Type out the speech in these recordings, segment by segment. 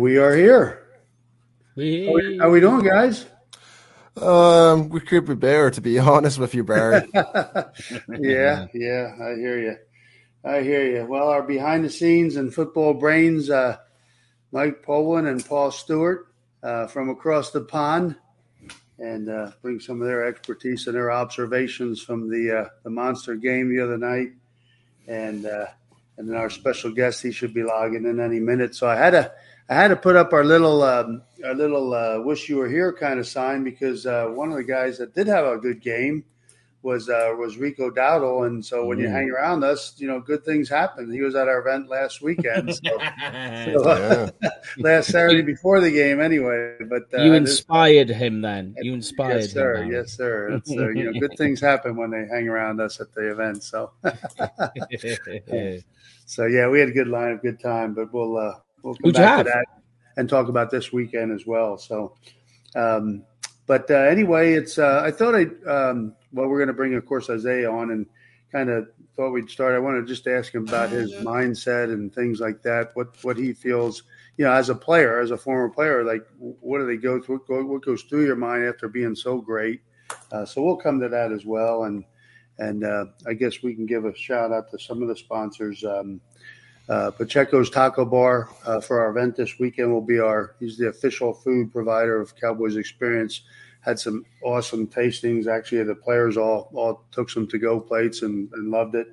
And we are here. We... How, we, how we doing, guys? Um, we could be better, to be honest with you, Barry. yeah, yeah, I hear you. I hear you. Well, our behind the scenes and football brains, uh, Mike Poland and Paul Stewart uh, from across the pond, and uh, bring some of their expertise and their observations from the uh, the monster game the other night, and uh, and then our special guest he should be logging in any minute. So I had to I had to put up our little um, our little uh, wish you were here kind of sign because uh, one of the guys that did have a good game was uh, was Rico Dowdle, and so when mm. you hang around us, you know, good things happen. He was at our event last weekend, so, so last Saturday before the game, anyway. But uh, you inspired him then. You inspired yes, sir. him. Yes, sir. Uh, you know, good things happen when they hang around us at the event. So, so yeah, we had a good line, a good time. But we'll uh, we'll come Who'd back to that and talk about this weekend as well. So, um, but uh, anyway, it's uh, I thought I um, well we're going to bring of course Isaiah on and kind of thought we'd start. I wanted to just ask him about his mindset and things like that. What what he feels, you know, as a player, as a former player, like what do they go through? What goes through your mind after being so great? Uh, so we'll come to that as well, and and uh, I guess we can give a shout out to some of the sponsors. Um, uh, Pacheco's Taco Bar uh, for our event this weekend will be our. He's the official food provider of Cowboys Experience. Had some awesome tastings. Actually, the players all all took some to go plates and, and loved it.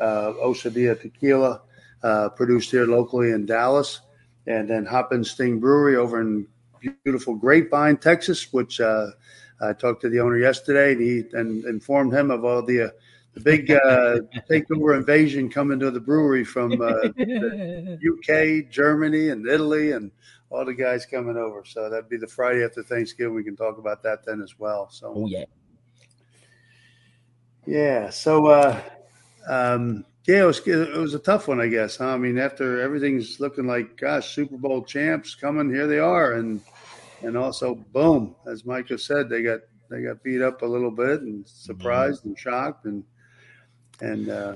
Uh, Tequila, uh, produced here locally in Dallas, and then Hop and Sting Brewery over in beautiful Grapevine, Texas, which uh, I talked to the owner yesterday, and he and informed him of all the uh, the big uh, takeover invasion coming to the brewery from uh, the UK, Germany, and Italy, and all the guys coming over. So that'd be the Friday after Thanksgiving. We can talk about that then as well. So, Oh yeah. yeah. So, uh, um, yeah, it was it was a tough one, I guess. Huh? I mean, after everything's looking like, gosh, Super Bowl champs coming, here they are, and and also, boom, as Micah said, they got they got beat up a little bit and surprised and shocked and and uh,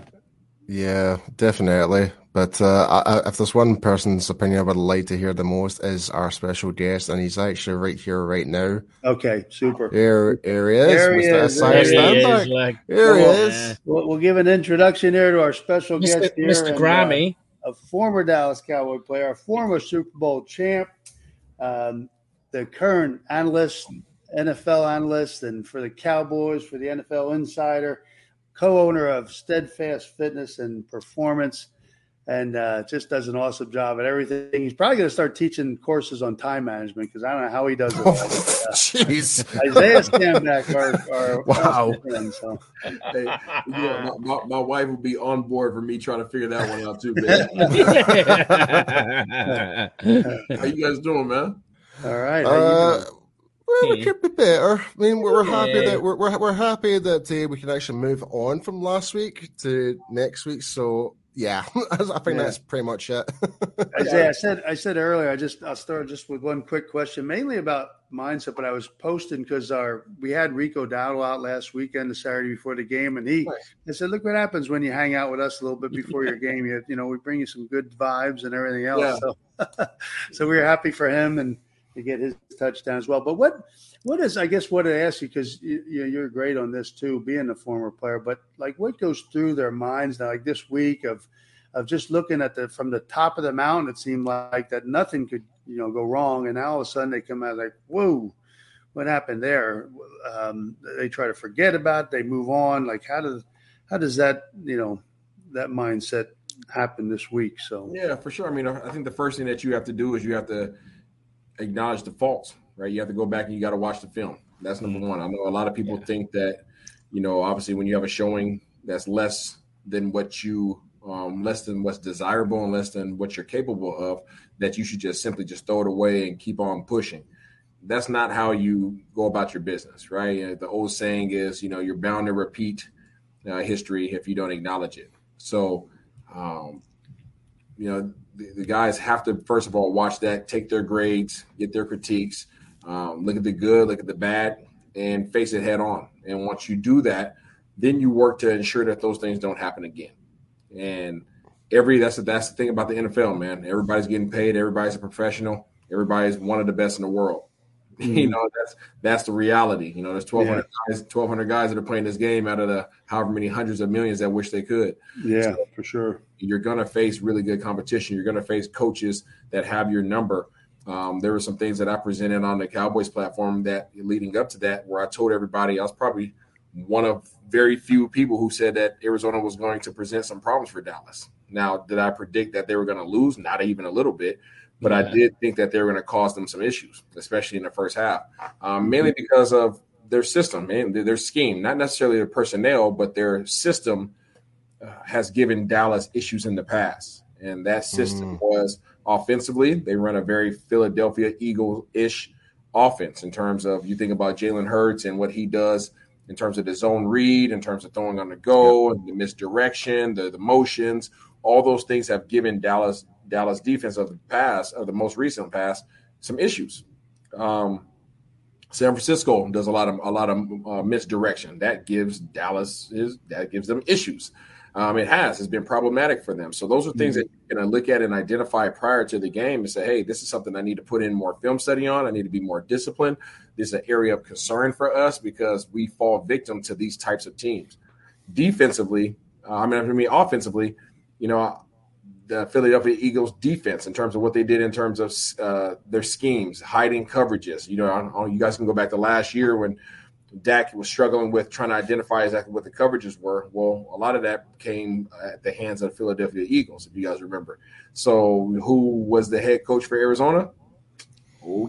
Yeah, definitely. But uh, I, I- if there's one person's opinion I would like to hear the most is our special guest, and he's actually right here, right now. okay, super. Here, here he is. There he Mr. is. There he is, Stanback. like Here he is. We'll, we'll give an introduction here to our special Mr. guest here, Mr. and, uh, Grammy. a former Dallas Cowboy player, a former Super Bowl champ, um, the current analyst, NFL analyst, and for the Cowboys, for the NFL Insider, co-owner of Steadfast Fitness and Performance, and uh, just does an awesome job at everything. He's probably going to start teaching courses on time management because I don't know how he does it. all. But, uh, Jeez. Isaiah Stanback, our, our Wow. awesome friend, so. Hey, you know, my, my, my wife will be on board for me trying to figure that one out too, man. How you guys doing, man? All right. how you Uh, doing? well, we Yeah. Could better. I mean, we're, we're happy that we're, we're, we're happy that uh, we can actually move on from last week to next week. So yeah, I think Yeah. that's pretty much it. Isaiah, I said I said earlier. I just I'll start just with one quick question, mainly about mindset. But I was posting because our we had Rico Dowdle out last weekend, the Saturday before the game, and he I said, look what happens when you hang out with us a little bit before your game. You, you know, we bring you some good vibes and everything else. Yeah. So, so we were happy for him and to get his touchdown as well. But what what is I guess what I ask you because you, you're great on this too, being a former player. But like, what goes through their minds now? Like this week of of just looking at the from the top of the mountain, it seemed like that nothing could you know go wrong, and now all of a sudden they come out like, whoa, what happened there? Um, they try to forget about, it, they move on. Like how does how does that you know that mindset happen this week? So Yeah, for sure. I mean, I think the first thing that you have to do is you have to acknowledge the faults, right? You have to go back and you got to watch the film. That's number one. I know a lot of people think that, you know, obviously when you have a showing that's less than what you, um, less than what's desirable and less than what you're capable of, that you should just simply just throw it away and keep on pushing. That's not how you go about your business, right? The old saying is, you know, you're bound to repeat uh, history if you don't acknowledge it. So, um, you know, the, the guys have to first of all watch that, take their grades, get their critiques, um, look at the good, look at the bad, and face it head on. And once you do that, then you work to ensure that those things don't happen again. And every that's the, that's the thing about the NFL, man. Everybody's getting paid. Everybody's a professional. Everybody's one of the best in the world. Mm-hmm. You know, that's that's the reality. You know, there's 1,200 yeah. guys, 1,200 guys that are playing this game out of the however many hundreds of millions that wish they could. Yeah, so for sure. You're going to face really good competition. You're going to face coaches that have your number. Um, there were some things that I presented on the Cowboys platform that leading up to that, where I told everybody I was probably one of very few people who said that Arizona was going to present some problems for Dallas. Now, did I predict that they were going to lose? Not even a little bit. But yeah. I did think that they were going to cause them some issues, especially in the first half, um, mainly because of their system and their scheme, not necessarily their personnel, but their system uh, has given Dallas issues in the past. And that system mm. was offensively, they run a very Philadelphia Eagle ish offense in terms of you think about Jalen Hurts and what he does in terms of the zone read, in terms of throwing on the go, and the misdirection, the, the motions, all those things have given Dallas Dallas defense of the past, of the most recent past, some issues. Um, San Francisco does a lot of a lot of uh, misdirection. That gives Dallas is that gives them issues. Um, it has. It's been problematic for them. So those are things mm-hmm. that going to look at and identify prior to the game and say, hey, this is something I need to put in more film study on. I need to be more disciplined. This is an area of concern for us because we fall victim to these types of teams. Defensively, uh, I mean, I mean, offensively, you know, the Philadelphia Eagles defense in terms of what they did in terms of uh, their schemes, hiding coverages. You know, you guys can go back to last year when Dak was struggling with trying to identify exactly what the coverages were. Well, a lot of that came at the hands of the Philadelphia Eagles, if you guys remember. So, who was the head coach for Arizona?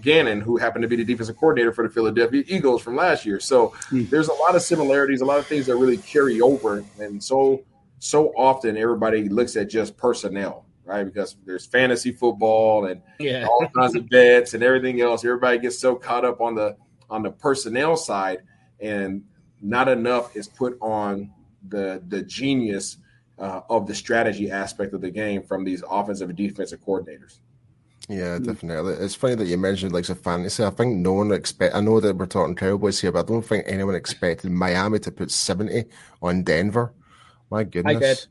Gannon, who happened to be the defensive coordinator for the Philadelphia Eagles from last year. So, mm. there's a lot of similarities, a lot of things that really carry over. And so, so often everybody looks at just personnel, right? Because there's fantasy football and yeah. all kinds of bets and everything else. Everybody gets so caught up on the on the personnel side, and not enough is put on the the genius uh, of the strategy aspect of the game from these offensive and defensive coordinators. Yeah, definitely. It's funny that you mentioned like a fantasy. I think no one expect. I know that we're talking Cowboys here, but I don't think anyone expected Miami to put seventy on Denver. My goodness. I did.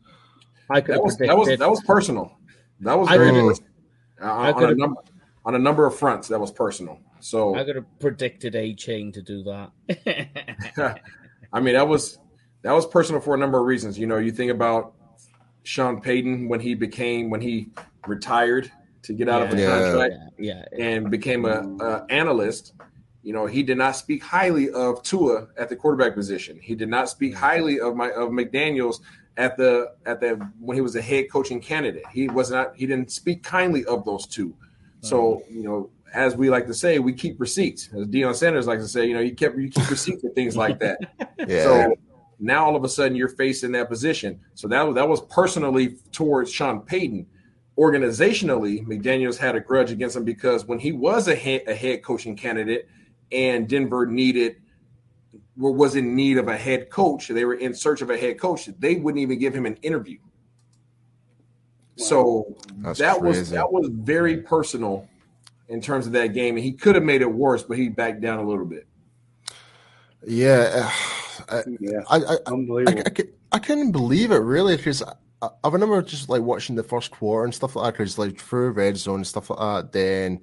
I could that was, that was that was personal. That was very uh, on, a number, on a number of fronts. That was personal. So I could have predicted A Chain to do that. I mean, that was that was personal for a number of reasons. You know, you think about Sean Payton when he became when he retired to get out yeah, of the contract yeah, yeah, and became a, a, analyst. You know, he did not speak highly of Tua at the quarterback position. He did not speak mm-hmm. highly of my of McDaniels at the at the when he was a head coaching candidate. He was not he didn't speak kindly of those two. So, mm-hmm. you know, as we like to say, we keep receipts. As Deion Sanders likes to say, you know, you kept you keep receipts and things like that. yeah. So now all of a sudden you're facing that position. So that that was personally towards Sean Payton. Organizationally, McDaniels had a grudge against him because when he was a head, a head coaching candidate, and Denver needed was in need of a head coach, they were in search of a head coach. They wouldn't even give him an interview. Wow. So That's that crazy. was that was very personal in terms of that game, and he could have made it worse, but he backed down a little bit. Yeah, uh, I, yeah, I, I, unbelievable. I, I, I, couldn't believe it really because I, I remember just like watching the first quarter and stuff like that because like through red zone and stuff like that. Then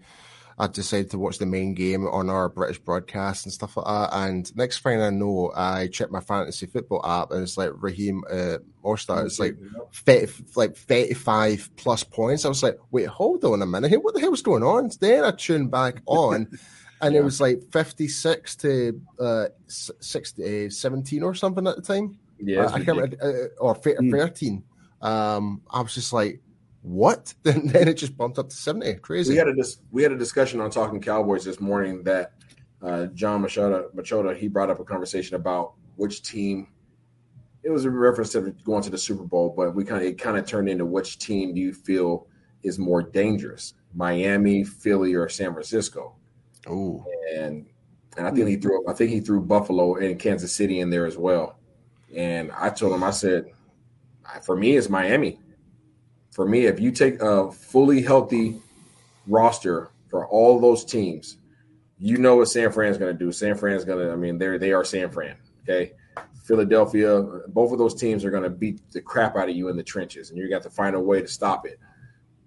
I decided to watch the main game on our British broadcast and stuff like that. And next thing I know, I checked my fantasy football app and it's like Raheem uh, Mostert. It's like 30, like 35 plus points. I was like, wait, hold on a minute. What the hell was going on? Then I tuned back on and yeah. it was like 56 to uh, 60, uh, 17 or something at the time. Yeah. Uh, I can't remember, uh, or 13. Mm. Um, I was just like, what? Then then it just bumped up to seventy. Crazy. We had a dis- we had a discussion on talking Cowboys this morning that uh, John Machota Machota he brought up a conversation about which team. It was a reference to going to the Super Bowl, but we kind of it kind of turned into which team do you feel is more dangerous, Miami, Philly, or San Francisco? Oh, and and I think he threw I think he threw Buffalo and Kansas City in there as well. And I told him I said, for me, it's Miami for me, if you take a fully healthy roster for all those teams, you know what San Fran's going to do. San Fran's going to, I mean, they're they are San Fran. Okay, Philadelphia, both of those teams are going to beat the crap out of you in the trenches, and you got to find a way to stop it.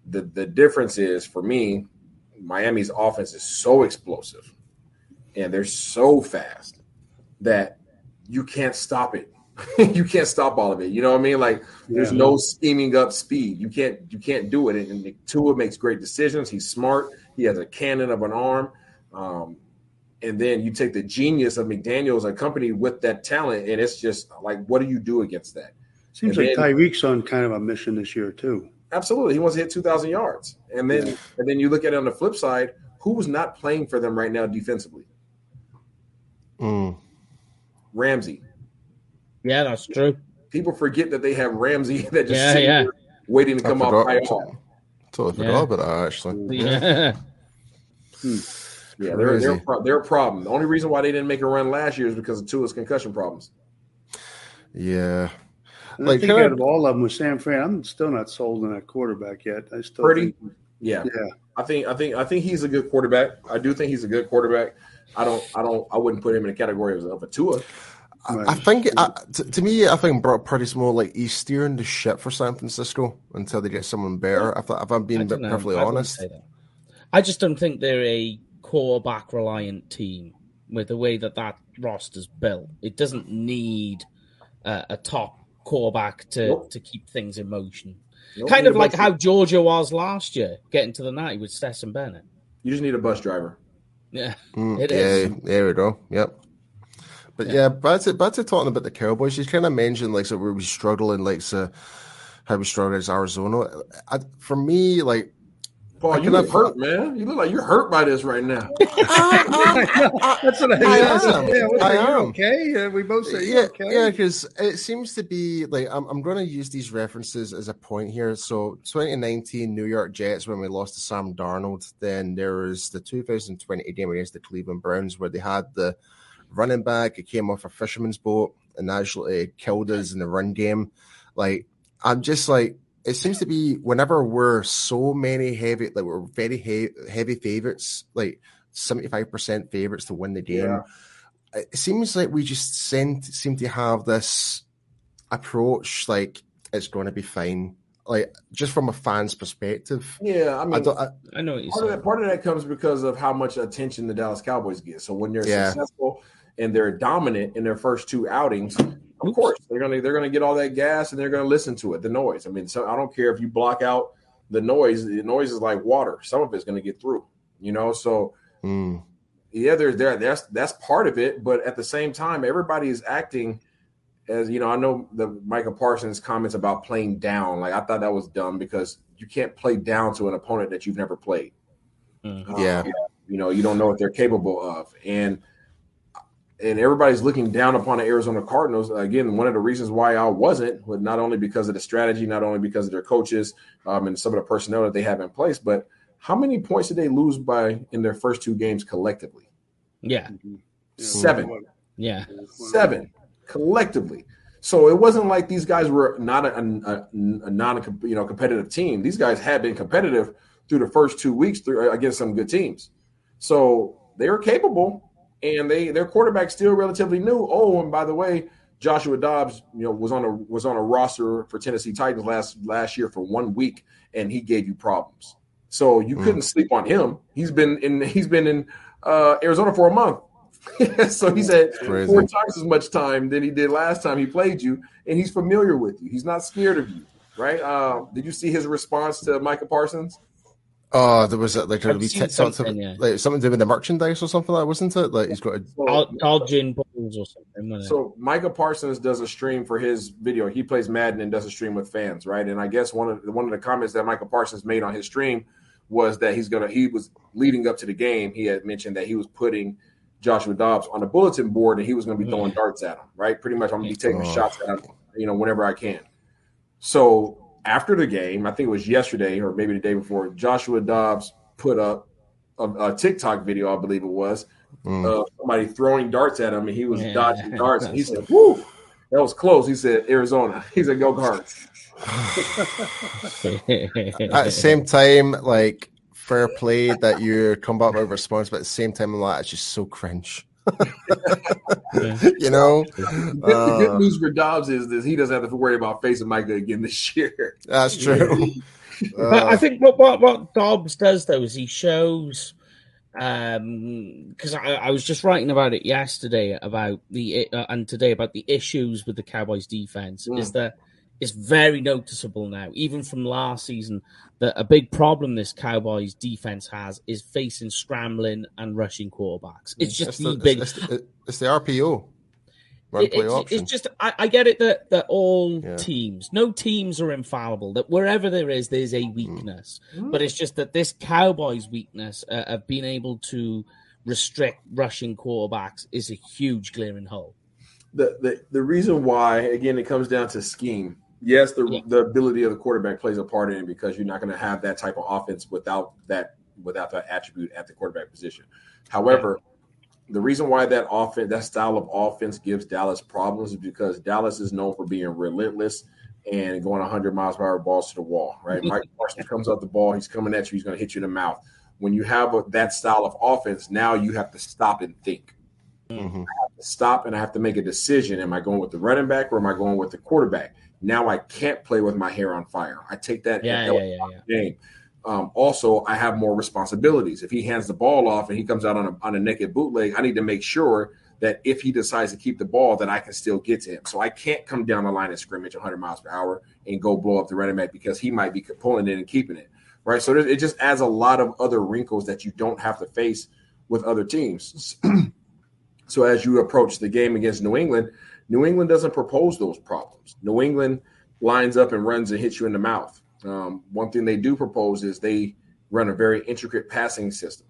The the difference is for me, Miami's offense is so explosive, and they're so fast that you can't stop it. you can't stop all of it. You know what I mean? Like there's yeah. no scheming up speed. You can't you can't do it. And, and Tua makes great decisions. He's smart. He has a cannon of an arm. Um, and then you take the genius of McDaniels accompanied with that talent, and it's just like, what do you do against that? Seems and like then, Tyreek's on kind of a mission this year too. Absolutely, he wants to hit two thousand yards, and then yeah. and then you look at it on the flip side, who's not playing for them right now defensively? Mm. Ramsey. Yeah, that's true. People forget that they have Ramsey that just yeah, yeah. waiting to come off IR. Totally forgot yeah. about that actually. Yeah. hmm. Yeah, they're they're, they're a problem. The only reason why they didn't make a run last year is because of Tua's concussion problems. Yeah. And like, I think out of all of them with San Fran, I'm still not sold on that quarterback yet. I still pretty, think, yeah, yeah. I think I think I think he's a good quarterback. I do think he's a good quarterback. I don't I don't I wouldn't put him in the category of, of a Tua. I, think uh, to, to, me, I think Brock Purdy's more like he's steering the ship for San Francisco until they get someone better. If, if I'm being perfectly honest, I just don't think they're a quarterback reliant team with the way that that roster's built. It doesn't need uh, a top quarterback to, nope. to keep things in motion. Nope. Kind of like how Georgia was last year, getting to the 90 with Stetson Bennett. You just need a bus driver. Yeah, mm, it is. Yeah, there we go. Yep. But yeah, yeah back to back to talking about the Cowboys. You kind of mentioned like so we were struggling, like so how we struggled against Arizona. I, for me, like Paul, you look hurt, man. You look like you're hurt by this right now. Um, um, uh, That's what I, I am. Yeah, I am. Okay, yeah, we both say yeah, okay. Yeah, because it seems to be like I'm. I'm going to use these references as a point here. So, 2019 New York Jets when we lost to Sam Darnold. Then there was the 2020 game against the Cleveland Browns where they had the running back. He came off a fisherman's boat and actually killed us in the run game. Like I'm just like it seems to be whenever we're so many heavy, like we're very he- heavy favorites, like 75% favorites to win the game. Yeah. It seems like we just send, seem to have this approach like it's going to be fine. Like just from a fan's perspective. Yeah, I mean, I, I, I know what you're part. Of that, part of that comes because of how much attention the Dallas Cowboys get. So when they're yeah. successful and they're dominant in their first two outings, of course, they're gonna they're gonna get all that gas and they're gonna listen to it, the noise. I mean, so I don't care if you block out the noise. The noise is like water. Some of it's gonna get through. You know, so mm. yeah, there's there that's that's part of it. But at the same time, everybody is acting as you know. I know the Michael Parsons comments about playing down. Like I thought that was dumb because you can't play down to an opponent that you've never played. Mm. Um, yeah, you know, you don't know what they're capable of, and and everybody's looking down upon the Arizona Cardinals. Again, one of the reasons why I wasn't, was not only because of the strategy, not only because of their coaches um, and some of the personnel that they have in place, but how many points did they lose by in their first two games collectively? Yeah, seven. Yeah, seven collectively. So it wasn't like these guys were not a, a, a non you know competitive team. These guys had been competitive through the first two weeks through against some good teams. So they were capable and they their quarterback still relatively new. Oh, and by the way, Joshua Dobbs, you know, was on a was on a roster for Tennessee Titans last last year for one week, and he gave you problems. So you mm. couldn't sleep on him. He's been in he's been in uh, Arizona for a month. so he's had four times as much time than he did last time he played you, and he's familiar with you. He's not scared of you, right? Uh, did you see his response to Micah Parsons? Oh, there was like a wee TikTok, something, yeah. like something to do with the merchandise or something like that, wasn't it? Like he's got a so, Gin Balls or something. So Micah Parsons does a stream for his video. He plays Madden and does a stream with fans, right? And I guess one of the, one of the comments that Micah Parsons made on his stream was that he's gonna he was leading up to the game. He had mentioned that he was putting Joshua Dobbs on a bulletin board and he was gonna be hmm. throwing darts at him, right? Pretty much, I'm gonna be taking oh. shots at him, you know, whenever I can. So after the game, I think it was yesterday or maybe the day before, Joshua Dobbs put up a, a TikTok video, I believe it was, mm. uh, somebody throwing darts at him, and he was yeah. dodging darts. And he said, "Whoo, that was close." He said, "Arizona." He said, "Go Cards." at the same time, like fair play that you come back with a response, but at the same time, like it's just so cringe. you know, the, uh, good news for Dobbs is that he doesn't have to worry about facing Micah again this year. That's true. but I think what, what what Dobbs does though is he shows um because I, I, was just writing about it yesterday about the uh, and today about the issues with the Cowboys defense mm. is that it's very noticeable now even from last season that a big problem this Cowboys defense has is facing scrambling and rushing quarterbacks it's just it's the, the, big it's, it's, it's the RPO it, it's, it's, just I, I, get it that that all yeah. teams, no teams are infallible. That wherever there is, there's a weakness. Mm. But it's just that this Cowboys' weakness uh, of being able to restrict rushing quarterbacks is a huge glaring hole. The, the the reason why again it comes down to scheme. Yes, the yeah. the ability of the quarterback plays a part in it because you're not going to have that type of offense without that without that attribute at the quarterback position. However. Yeah the reason why that offense, that style of offense gives Dallas problems is because Dallas is known for being relentless and going 100 miles per hour balls to the wall, right? Mike Parsons comes up the ball, he's coming at you, he's going to hit you in the mouth. When you have a, that style of offense, now you have to stop and think. Mm-hmm. stop and I have to make a decision. Am I going with the running back or am I going with the quarterback? Now I can't play with my hair on fire. I take that, yeah, yeah, yeah, yeah. game. Um, also, I have more responsibilities. If he hands the ball off and he comes out on a, on a naked bootleg, I need to make sure that if he decides to keep the ball, that I can still get to him. So I can't come down the line of scrimmage 100 miles per hour and go blow up the running back because he might be pulling it and keeping it. Right. So it just adds a lot of other wrinkles that you don't have to face with other teams. so as you approach the game against New England, New England doesn't propose those problems. New England lines up and runs and hits you in the mouth. Um, one thing they do propose is they run a very intricate passing system.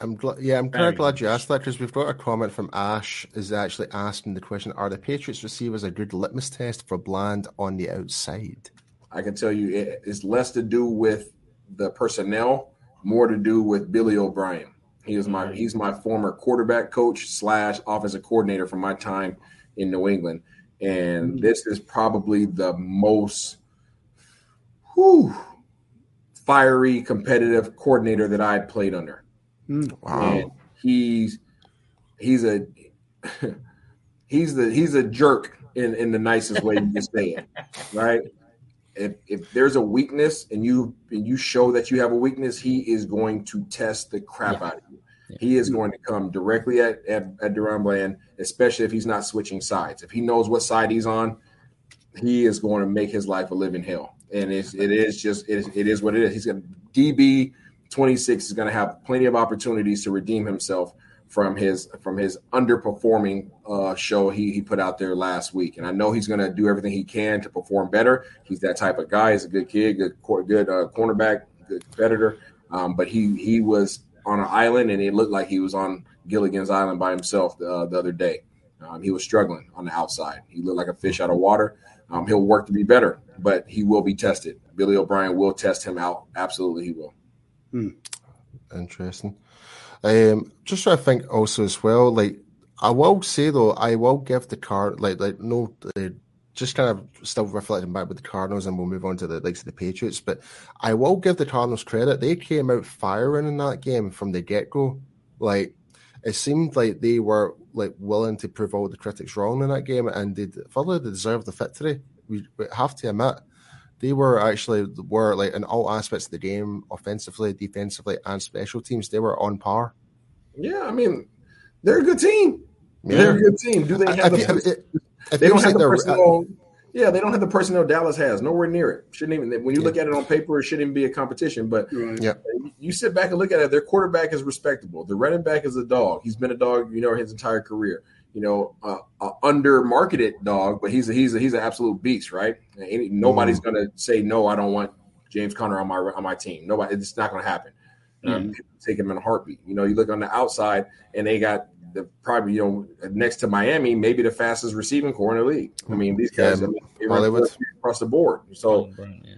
I'm glad. Yeah, I'm kind of glad you asked that because we've got a comment from Ash is actually asking the question: Are the Patriots receivers a good litmus test for Bland on the outside? I can tell you, it's less to do with the personnel, more to do with Billy O'Brien. He is my he's my former quarterback coach slash offensive coordinator from my time in New England, and this is probably the most whew, fiery, competitive coordinator that I played under. Hmm. Wow. And he's he's a he's the he's a jerk in, in the nicest way you can say it. Right. If if there's a weakness and you and you show that you have a weakness, he is going to test the crap yeah. out of you. Yeah. He is going to come directly at, at, at DaRon Bland, especially if he's not switching sides. If he knows what side he's on, he is going to make his life a living hell and it's, it is just it, it is what it is. He's going to DB 26 is going to have plenty of opportunities to redeem himself from his from his underperforming uh, show he he put out there last week. And I know he's going to do everything he can to perform better. He's that type of guy. He's a good kid, good good uh, cornerback, good competitor. Um, but he he was on an island, and it looked like he was on Gilligan's Island by himself the, uh, the other day. Um, he was struggling on the outside. He looked like a fish out of water. Um, he'll work to be better, but he will be tested. Billy O'Brien will test him out. Absolutely, he will. Hmm. Interesting. Um, just trying to think also as well. Like I will say though, I will give the card like like no, uh, just kind of still reflecting back with the Cardinals, and we'll move on to the likes of the Patriots. But I will give the Cardinals credit; they came out firing in that game from the get go. Like it seemed like they were like willing to prove all the critics wrong in that game, and they further they deserved the victory. We, we have to admit they were actually were like in all aspects of the game, offensively, defensively, and special teams. They were on par. Yeah, I mean, they're a good team. Yeah. They're a good team. Do they have? I, the, I, I, they don't have the personnel. Yeah, they don't have the personnel Dallas has. Nowhere near it. Shouldn't even. When you yeah. look at it on paper, it shouldn't even be a competition. But yeah. you sit back and look at it. Their quarterback is respectable. The running back is a dog. He's been a dog, you know, his entire career. You know, uh, uh, under marketed dog, but he's a, he's a, he's an absolute beast, right? Any, nobody's mm. gonna say no. I don't want James Conner on my on my team. Nobody. It's not gonna happen. Um, mm. take him in a heartbeat. You know, you look on the outside, and they got the probably you know next to Miami, maybe the fastest receiving core in the league. I mean, these guys yeah, I mean, across the board. So yeah.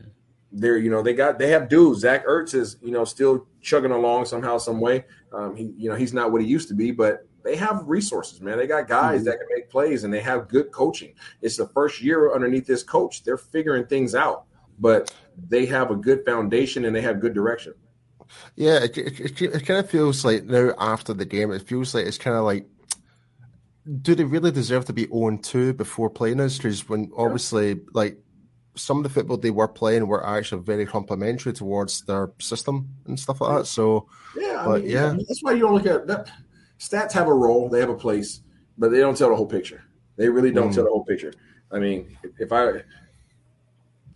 they're you know they got they have dudes. Zach Ertz is you know still chugging along somehow, some way. Um, he you know he's not what he used to be, but they have resources, man. They got guys mm-hmm. that can make plays and they have good coaching. It's the first year underneath this coach. They're figuring things out, but they have a good foundation and they have good direction. Yeah, it, it, it, kind of feels like now after the game, it feels like it's kind of like, do they really deserve to be 0 2 before playing us? Because when obviously, like, some of the football they were playing were actually very complimentary towards their system and stuff like that. So, yeah, but, I mean, yeah, that's why you don't look at that. Stats have a role, they have a place, but they don't tell the whole picture. They really don't mm. tell the whole picture. I mean, if I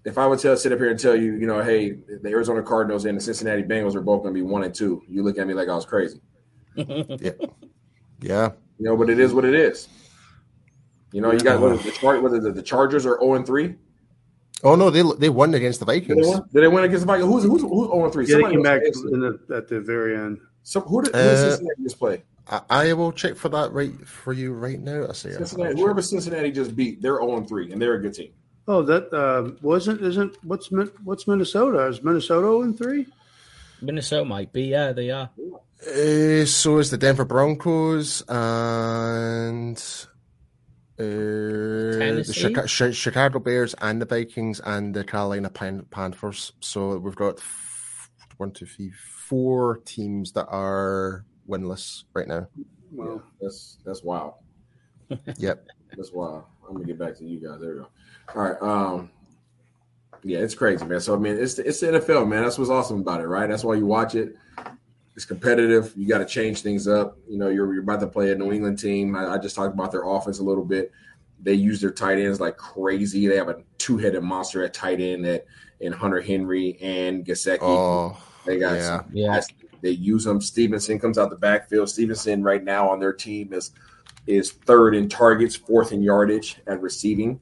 if I would tell sit up here and tell you, you know, hey, the Arizona Cardinals and the Cincinnati Bengals are both going to be one and two, you look at me like I was crazy. yeah, yeah. You know, but it is what it is. You know, you got what the chart whether the, the Chargers are zero oh and three. Oh no, they they won against the Vikings. Did they win, did they win against the Vikings? Who's who's who's zero and three? Yeah, Somebody they came back the, at the very end. So who did, who did uh, Cincinnati just play? I, I, will check for that right for you right now. I see Cincinnati, whoever Cincinnati just beat, they're zero and three, and they're a good team. Oh, that uh, wasn't isn't what's what's Minnesota? Is Minnesota zero and three? Minnesota might be. Yeah, they are. Uh, so is the Denver Broncos and uh, the Chicago, Chicago, Bears and the Vikings and the Carolina Pan- Panthers. So we've got one, two, three, four teams that are winless right now. Wow, that's that's wild. yep, that's wild. I'm gonna get back to you guys. There we go. All right. Um, yeah, it's crazy, man. So I mean, it's it's the NFL, man. That's what's awesome about it, right? That's why you watch it. It's competitive. You got to change things up. You know, you're you're about to play a New England team. I, I just talked about their offense a little bit. They use their tight ends like crazy. They have a two-headed monster at tight end that in Hunter Henry and Gesicki. Oh, they got yeah. yeah. They use them. Stevenson comes out the backfield. Stevenson right now on their team is is third in targets, fourth in yardage at receiving.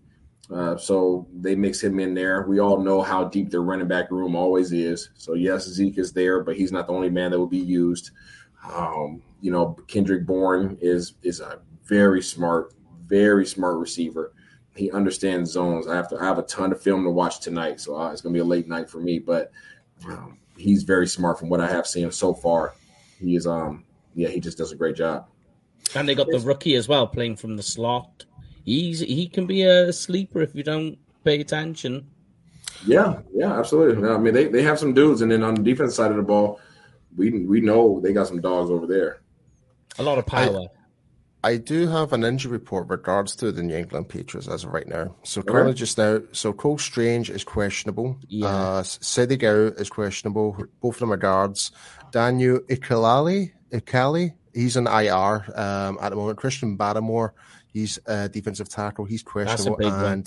Uh, so they mix him in there. We all know how deep their running back room always is. So yes, Zeke is there, but he's not the only man that will be used. Um, you know, Kendrick Bourne is is a very smart, very smart receiver. He understands zones. I have to I have a ton of film to watch tonight, so uh, it's gonna be a late night for me. But um, he's very smart from what I have seen so far. He is um yeah, he just does a great job. And they got the rookie as well playing from the slot he's he can be a sleeper if you don't pay attention. Yeah, yeah, absolutely. I mean, they, they have some dudes, and then on the defense side of the ball, we we know they got some dogs over there. A lot of power. I, I do have an injury report regards to the New England Patriots as of right now. So currently, just now, so Cole Strange is questionable. Yeah. Uh, Sidy Gau is questionable. Both of them are guards. Daniel Ikalali, Ikali, he's an IR um, at the moment. Christian Barmore He's a defensive tackle. He's questionable. and one.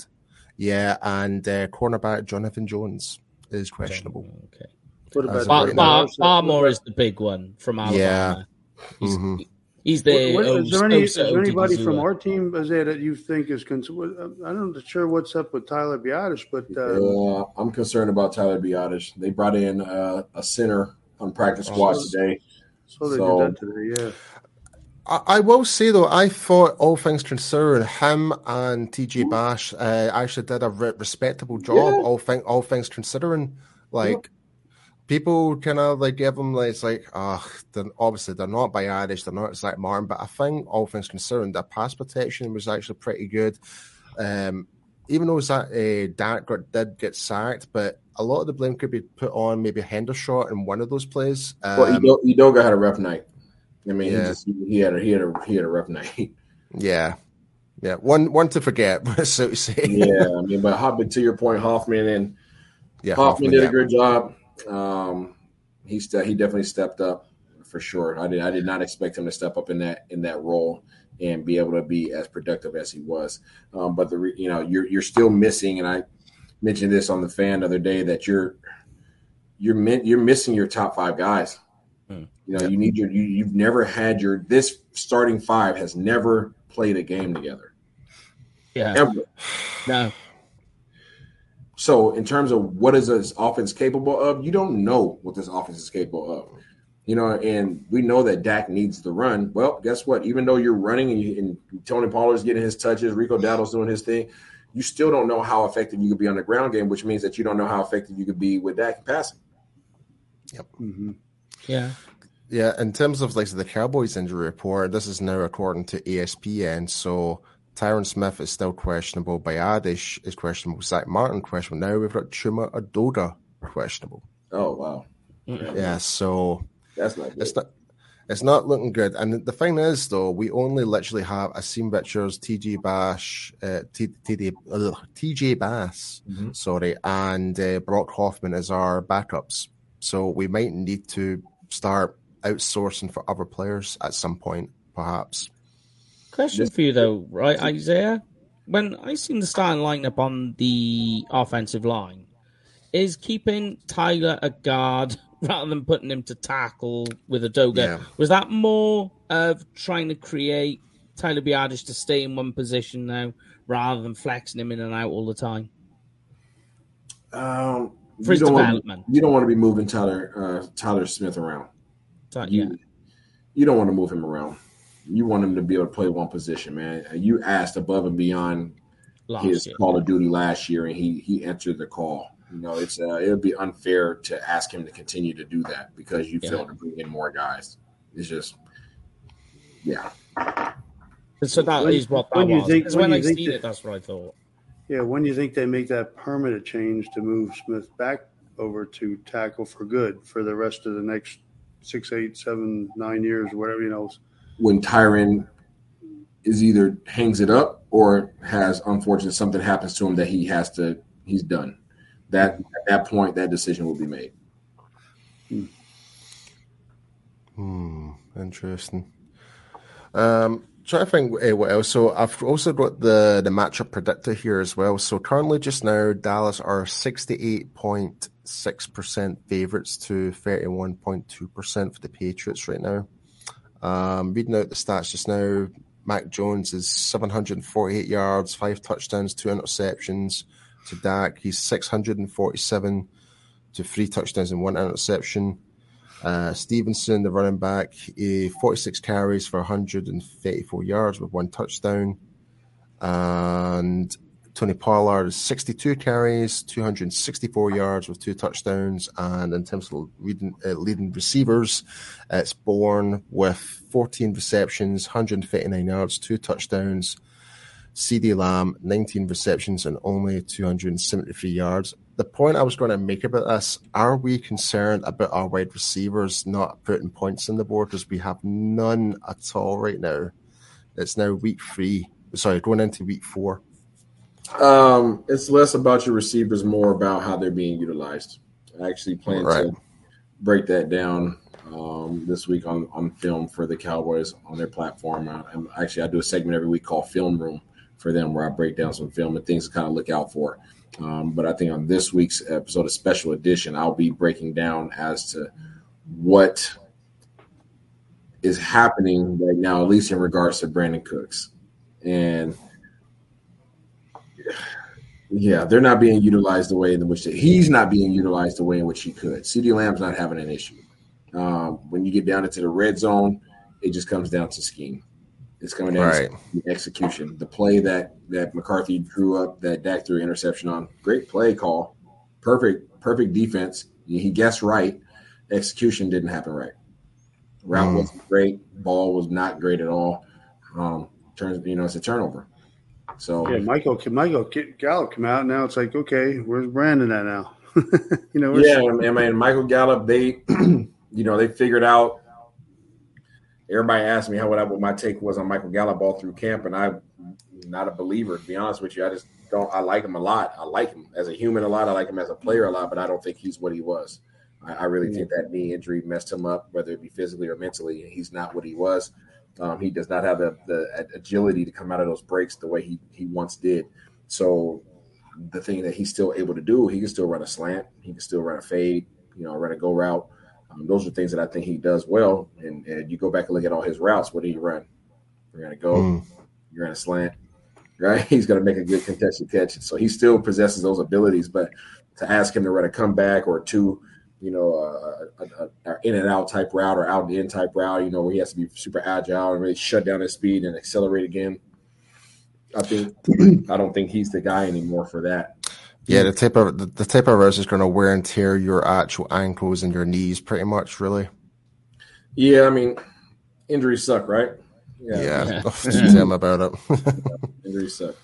yeah, and uh, cornerback Jonathan Jones is questionable. Okay. What about Bar- Bar- Barmore is the big one from Alabama. Yeah. He's, mm-hmm. He's the. What, what, is, there any, is there anybody from our team, Isaiah, that you think is concerned? I'm not sure what's up with Tyler Biadasz, but uh, yeah, I'm concerned about Tyler Biadasz. They brought in uh, a center on practice squad oh, today. So they so, did that today, yeah. I, will say though, I thought all things considered, him and TJ Bash uh, actually did a re- respectable job. Yeah. All thing, all things considering, like yeah. People kind of like give them like it's like, ah, oh, obviously they're not Biadasz, they're not Zach Martin, but I think all things considered, their pass protection was actually pretty good. Um, even though that uh, Dak did get sacked, but a lot of the blame could be put on maybe Hendershot in one of those plays. Um, well, Edoga had a rough night. I mean, yeah. he, just, he had a he had a he had a rough night. Yeah, yeah, one one to forget, so to say. yeah, I mean, but Hoffman, to your point, Hoffman and yeah, Hoffman, Hoffman did yeah. a good job. Um, he st- he definitely stepped up for sure. I did I did not expect him to step up in that in that role and be able to be as productive as he was. Um, but the re- you know you're you're still missing, and I mentioned this on the fan the other day that you're you're min- you're missing your top five guys. Hmm. You know, you need your you, you've never had your this starting five has never played a game together. Yeah. Ever. No. So in terms of what is this offense capable of, you don't know what this offense is capable of. You know, and we know that Dak needs the run. Well, guess what? Even though you're running and, you, and Tony Pollard's getting his touches, Rico Dowdle's doing his thing, you still don't know how effective you could be on the ground game, which means that you don't know how effective you could be with Dak passing. Yep. Mm-hmm. Yeah. Yeah, in terms of like the Cowboys injury report, this is now according to ESPN. So Tyron Smith is still questionable. Biadasz is questionable. Zach Martin questionable. Now we've got Chuma Edoga questionable. Oh wow. Yeah, so that's not. Good. It's not. It's not looking good. And the thing is, though, we only literally have Asim Richards, TJ Bash, uh, TJ, uh, TJ Bass, mm-hmm. sorry, and uh, Brock Hoffman as our backups. So we might need to start outsourcing for other players at some point, perhaps. Question for you though, right, Isaiah? When I seen the starting lineup on the offensive line, is keeping Tyler a guard rather than putting him to tackle with Edoga. Yeah. Was that more of trying to create Tyler Biadasz to stay in one position now rather than flexing him in and out all the time? Um, For his development. Want, you don't want to be moving Tyler uh, Tyler Smith around. yeah. You, you don't want to move him around. You want him to be able to play one position, man. You asked above and beyond last his year. Call of Duty last year, and he he answered the call. You know, it's uh, it would be unfair to ask him to continue to do that because you yeah. failed to bring in more guys. It's just, yeah. So that when, is what that when was. You think, when, when I seen that, it, that's what I thought. Yeah, when do you think they make that permanent change to move Smith back over to tackle for good for the rest of the next six, eight, seven, nine years, whatever you know? When Tyron is either hangs it up or has unfortunate something happens to him that he has to he's done that at that point that decision will be made. Hmm. hmm interesting. Um, trying to think uh, what else. So I've also got the the matchup predictor here as well. So currently, just now, Dallas are sixty eight point six percent favorites to thirty one point two percent for the Patriots right now. Um, reading out the stats just now, Mac Jones is seven hundred and forty eight yards, five touchdowns, two interceptions to Dak. He's 647 to three touchdowns and one interception. Uh, Stevenson, the running back, 46 carries for 134 yards with one touchdown. And Tony Pollard is 62 carries, 264 yards with two touchdowns. And in terms of leading, uh, leading receivers, it's Bourne with 14 receptions, 159 yards, two touchdowns. CeeDee Lamb, 19 receptions and only 273 yards. The point I was going to make about this are we concerned about our wide receivers not putting points on the board because we have none at all right now? It's now week three. Sorry, going into week four. Um, it's less about your receivers, more about how they're being utilized. I actually plan right. to break that down um, this week on, on film for the Cowboys on their platform. Uh, and actually, I do a segment every week called Film Room for them where I break down some film and things to kind of look out for. Um, but I think on this week's episode of Special Edition, I'll be breaking down as to what is happening right now, at least in regards to Brandin Cooks. And yeah, they're not being utilized the way in which they, he's not being utilized the way in which he could. CeeDee Lamb's not having an issue. Um, when you get down into the red zone, it just comes down to scheme. It's coming down right. to execution. The play that that McCarthy drew up, that Dak threw interception on, great play call, perfect, perfect defense. He guessed right. Execution didn't happen right. Route mm. wasn't great. Ball was not great at all. Um, turns, you know, it's a turnover. So yeah, Michael, Michael Gallup come out now. It's like, okay, where's Brandin at now? you know, yeah, I mean, Michael Gallup. They, you know, they figured out everybody asked me how what, I, what my take was on Michael Gallup all through camp, and I'm not a believer. To be honest with you, I just don't. I like him a lot. I like him as a human a lot. I like him as a player a lot, but I don't think he's what he was. I, I really think that knee injury messed him up, whether it be physically or mentally. And he's not what he was. Um, he does not have the, the agility to come out of those breaks the way he he once did. So the thing that he's still able to do, he can still run a slant, he can still run a fade, you know, run a go route. Um, those are things that I think he does well. And, and, you go back and look at all his routes. What did he run? You're going to go. Mm. You're going to slant. Right? He's to make a good contested catch. So he still possesses those abilities. But to ask him to run a comeback or two, you know, uh, a, a, a, in and out type route or out and in type route, you know, where he has to be super agile and really shut down his speed and accelerate again. I think I don't think he's the guy anymore for that. Yeah, the type of the, the type of route is going to wear and tear your actual ankles and your knees, pretty much, really. Yeah, I mean, injuries suck, right? Yeah, yeah. tell him about it. yeah, injuries suck.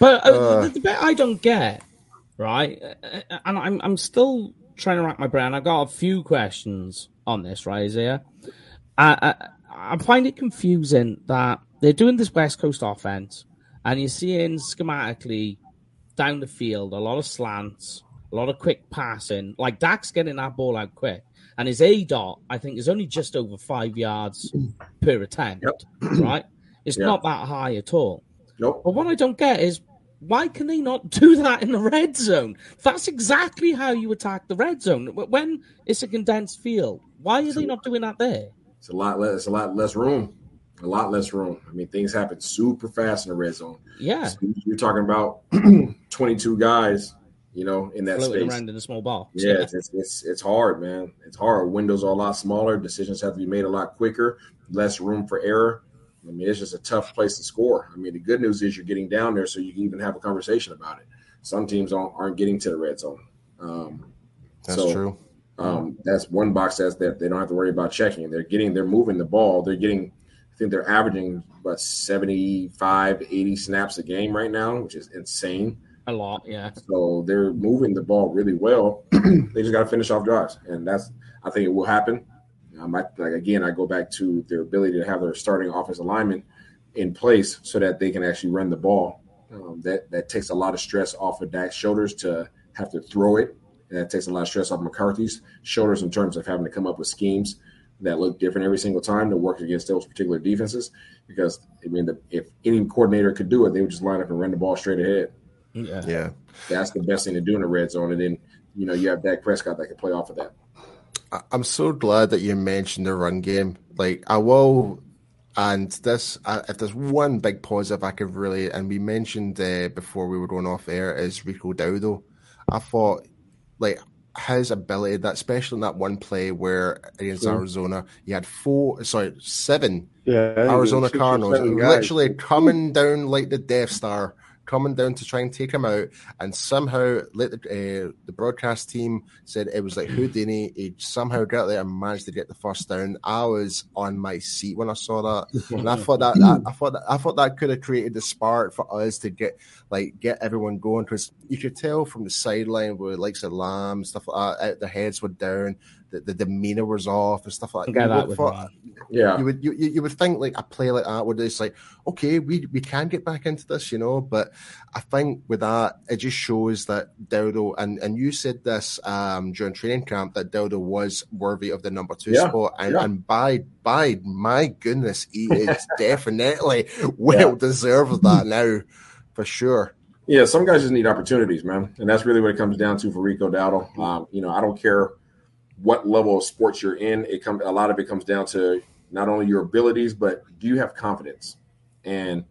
But uh, uh, the, the bit I don't get, right, uh, and I'm I'm still trying to rack my brain. I've got a few questions on this, right, Isaiah? I, I, I find it confusing that they're doing this West Coast offense, and you're seeing schematically down the field a lot of slants, a lot of quick passing. Like Dak's getting that ball out quick, and his A dot I think is only just over five yards per attempt. Yep. Right, it's yep. not that high at all. Nope. But what I don't get is why can they not do that in the red zone? That's exactly how you attack the red zone. When it's a condensed field, why are they not doing that there? It's a lot less. It's a lot less room. A lot less room. I mean, things happen super fast in the red zone. Yeah, so you're talking about 22 guys, you know, in that Floating space. around in a small ball. Yeah, yeah. It's, it's, it's it's hard, man. It's hard. Windows are a lot smaller. Decisions have to be made a lot quicker. Less room for error. I mean, it's just a tough place to score. I mean, the good news is you're getting down there, so you can even have a conversation about it. Some teams aren't, aren't getting to the red zone. Um, that's so, true. Um, that's one box says that they don't have to worry about checking. They're getting, they're moving the ball. They're getting, I think they're averaging about 75, 80 snaps a game right now, which is insane. A lot, yeah. So they're moving the ball really well. they just got to finish off drives, and that's I think it will happen. Um, I, like again, I go back to their ability to have their starting offensive lineman in place so that they can actually run the ball. Um, that that takes a lot of stress off of Dak's shoulders to have to throw it, and that takes a lot of stress off McCarthy's shoulders in terms of having to come up with schemes that look different every single time to work against those particular defenses. Because I mean, the, if any coordinator could do it, they would just line up and run the ball straight ahead. Yeah, yeah, that's the best thing to do in the red zone, and then you know you have Dak Prescott that can play off of that. I'm so glad that you mentioned the run game. Like I will, and this uh, if there's one big positive I could really, and we mentioned uh, before we were going off air is Rico Dowdle. I thought like his ability that especially in that one play where against sure. Arizona, he had four sorry, seven yeah, Arizona Cardinals literally coming down like the Death Star coming down to try and take him out, and somehow let the, uh, the broadcast team said it was like Houdini. He somehow got there and managed to get the first down. I was on my seat when I saw that, and I thought that, that I thought that, I thought that could have created the spark for us to get like get everyone going because you could tell from the sideline where like Lamb stuff like that, their heads were down the, the demeanor was off and stuff like that. that for, yeah, you would you, you would think like a play like that would just like okay, we we can get back into this, you know. But I think with that, it just shows that Dowdle and and you said this um, during training camp that Dowdle was worthy of the number two yeah, spot, and, yeah. and by by my goodness, he is definitely well yeah. deserved of that now for sure. Yeah, some guys just need opportunities, man, and that's really what it comes down to for Rico Dowdle. Um, you know, I don't care what level of sports you're in. It comes a lot of it comes down to not only your abilities, but do you have confidence? And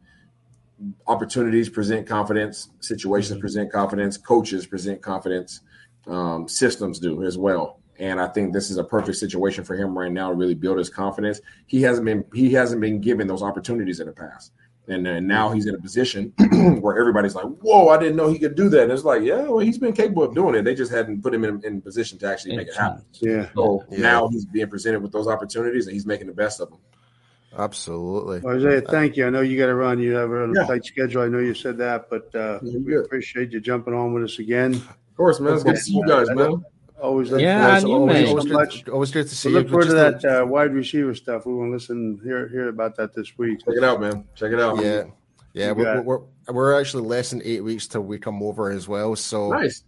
opportunities present confidence, situations mm-hmm. present confidence, coaches present confidence, um, systems do as well. And I think this is a perfect situation for him right now to really build his confidence. He hasn't been he hasn't been given those opportunities in the past and, and now he's in a position where everybody's like, "Whoa, I didn't know he could do that." And it's like, yeah, well, he's been capable of doing it. They just hadn't put him in, in position to actually make it happen. Yeah. So yeah. now he's being presented with those opportunities, and he's making the best of them. Absolutely, well, Isaiah. Thank you. I know you got to run. You have a yeah. tight schedule. I know you said that, but uh, we appreciate you jumping on with us again. Of course, man. It's good to see you guys, man. Always look yeah, and you always, always, good, always good to see we you. Look forward to that uh, wide receiver stuff. We want to listen, hear hear about that this week. Check it out, man. Check it out. Yeah. Yeah, we're, we're, we're actually less than eight weeks till we come over as well. So nice.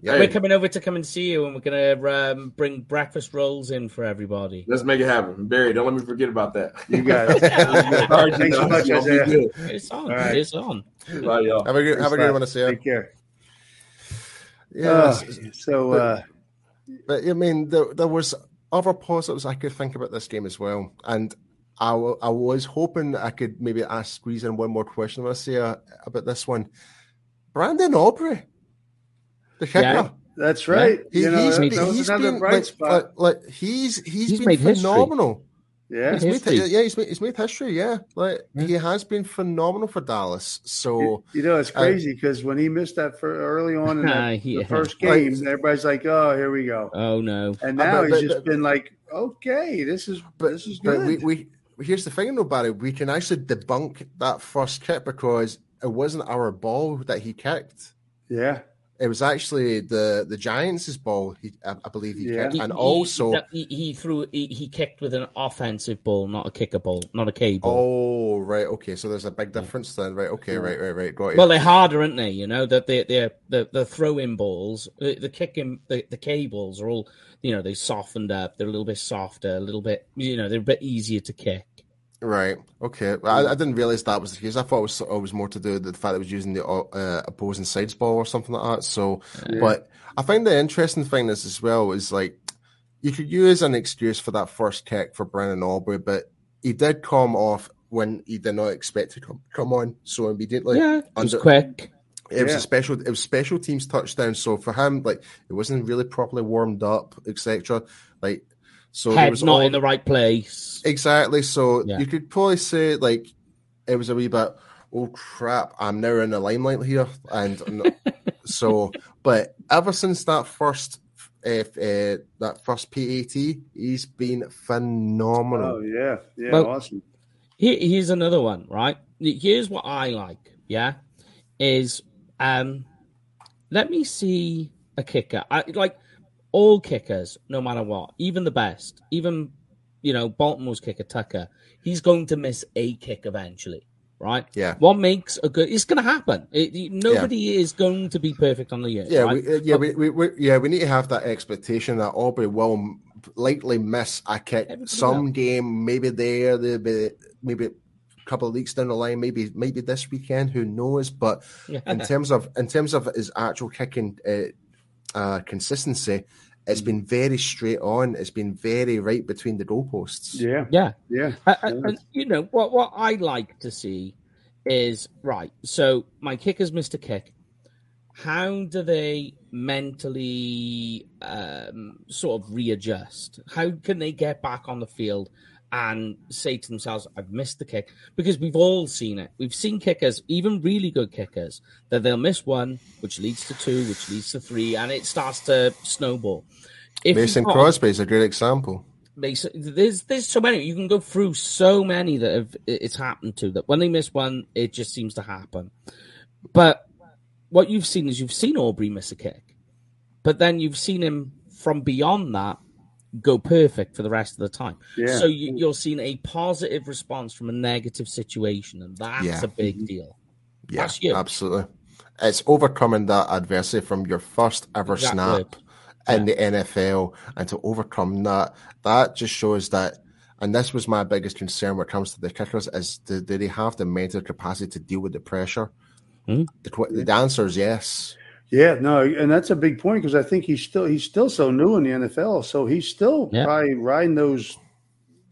Yeah, we're coming over to come and see you, and we're gonna um, bring breakfast rolls in for everybody. Let's make it happen, Barry. Don't let me forget about that. You got it. Thanks so much, Isaiah. It's on. Right. It's on. Bye, y'all. Have a good, have a good one to see you. Take care. Yeah. Uh, so, but, uh, but I mean, there, there was other positives I could think about this game as well, and I, w- I was hoping I could maybe ask squeeze in one more question. I say uh, about this one. Brandon Aubrey, the kicker. Yeah, that's right. He, you know, he's, he's been like, like, like, he's he's, he's been phenomenal. History. Yeah, he's made, yeah, he's made, he's made history. Yeah, like yeah. he has been phenomenal for Dallas. So you know, it's uh, crazy because when he missed that for early on in the, yeah. the first game, like, everybody's like, "Oh, here we go." Oh no! And uh, now but, he's but, just but, been like, "Okay, this is but, this is good." we, we here's the thing, though, Barry. We can actually debunk that first kick because it wasn't our ball that he kicked. Yeah. It was actually the the Giants' ball. He, I, I believe he yeah. kicked, and he, also he, he threw he, he, kicked with an offensive ball, not a kicker ball, not a K ball. Oh, right, okay. So there's a big difference then, right? Okay, yeah. right, right, right. Got it. Well, they're harder, aren't they? You know that they they the the throw-in balls, the, the kicking, the the K balls are all you know they softened up. They're a little bit softer, a little bit you know they're a bit easier to kick. Right. Okay. I, I, didn't realize that was the case. I thought it was, it was more to do with the fact that it was using the uh, opposing sides ball or something like that. So, yeah. but I find the interesting thing is as well is like you could use an excuse for that first kick for Brandon Aubrey, but he did come off when he did not expect to come come on so immediately. Yeah, it was quick. It was a special. It was special teams touchdown. So for him, like it wasn't really properly warmed up, etc. Like so Head was not all, in the right place. Exactly. So yeah. you could probably say like it was a wee bit. Oh crap! I'm now in the limelight here, and so. But ever since that first if uh, that first PAT, he's been phenomenal. Oh yeah, yeah, well, awesome. Here, here's another one, right? Here's what I like. Yeah, is um, let me see a kicker. I like all kickers, no matter what, even the best, even you know Baltimore's kicker Tucker, he's going to miss a kick eventually, right? Yeah. What makes a good? It's going to happen. It, nobody yeah. is going to be perfect on the year. Yeah, right? we, uh, yeah, but, we, we, we, yeah, we need to have that expectation that Aubrey will likely miss a kick some game, maybe there, maybe maybe a couple of weeks down the line, maybe maybe this weekend, who knows? But yeah. in terms of in terms of his actual kicking uh, uh, consistency, it's been very straight on. It's been very right between the goalposts. Yeah, yeah, yeah. And, you know what? What I like to see is right. So my kickers missed a kick. How do they mentally um, sort of readjust? How can they get back on the field and say to themselves, I've missed the kick. Because we've all seen it. We've seen kickers, even really good kickers, that they'll miss one, which leads to two, which leads to three, and it starts to snowball. If Mason got, Crosby is a great example. Mason, there's there's so many. You can go through so many that have it's happened to that when they miss one, it just seems to happen. But what you've seen is you've seen Aubrey miss a kick, but then you've seen him from beyond that go perfect for the rest of the time. Yeah. So you, are seeing a positive response from a negative situation, and that's yeah. a big deal. Yeah, absolutely. It's overcoming that adversity from your first ever exactly. snap in yeah. the NFL, and to overcome that, that just shows that. And this was my biggest concern when it comes to the kickers: is do, do they have the mental capacity to deal with the pressure? Hmm? The, the answer is yes. Yeah, no, and that's a big point because I think he's still he's still so new in the NFL, so he's still yeah. probably riding those.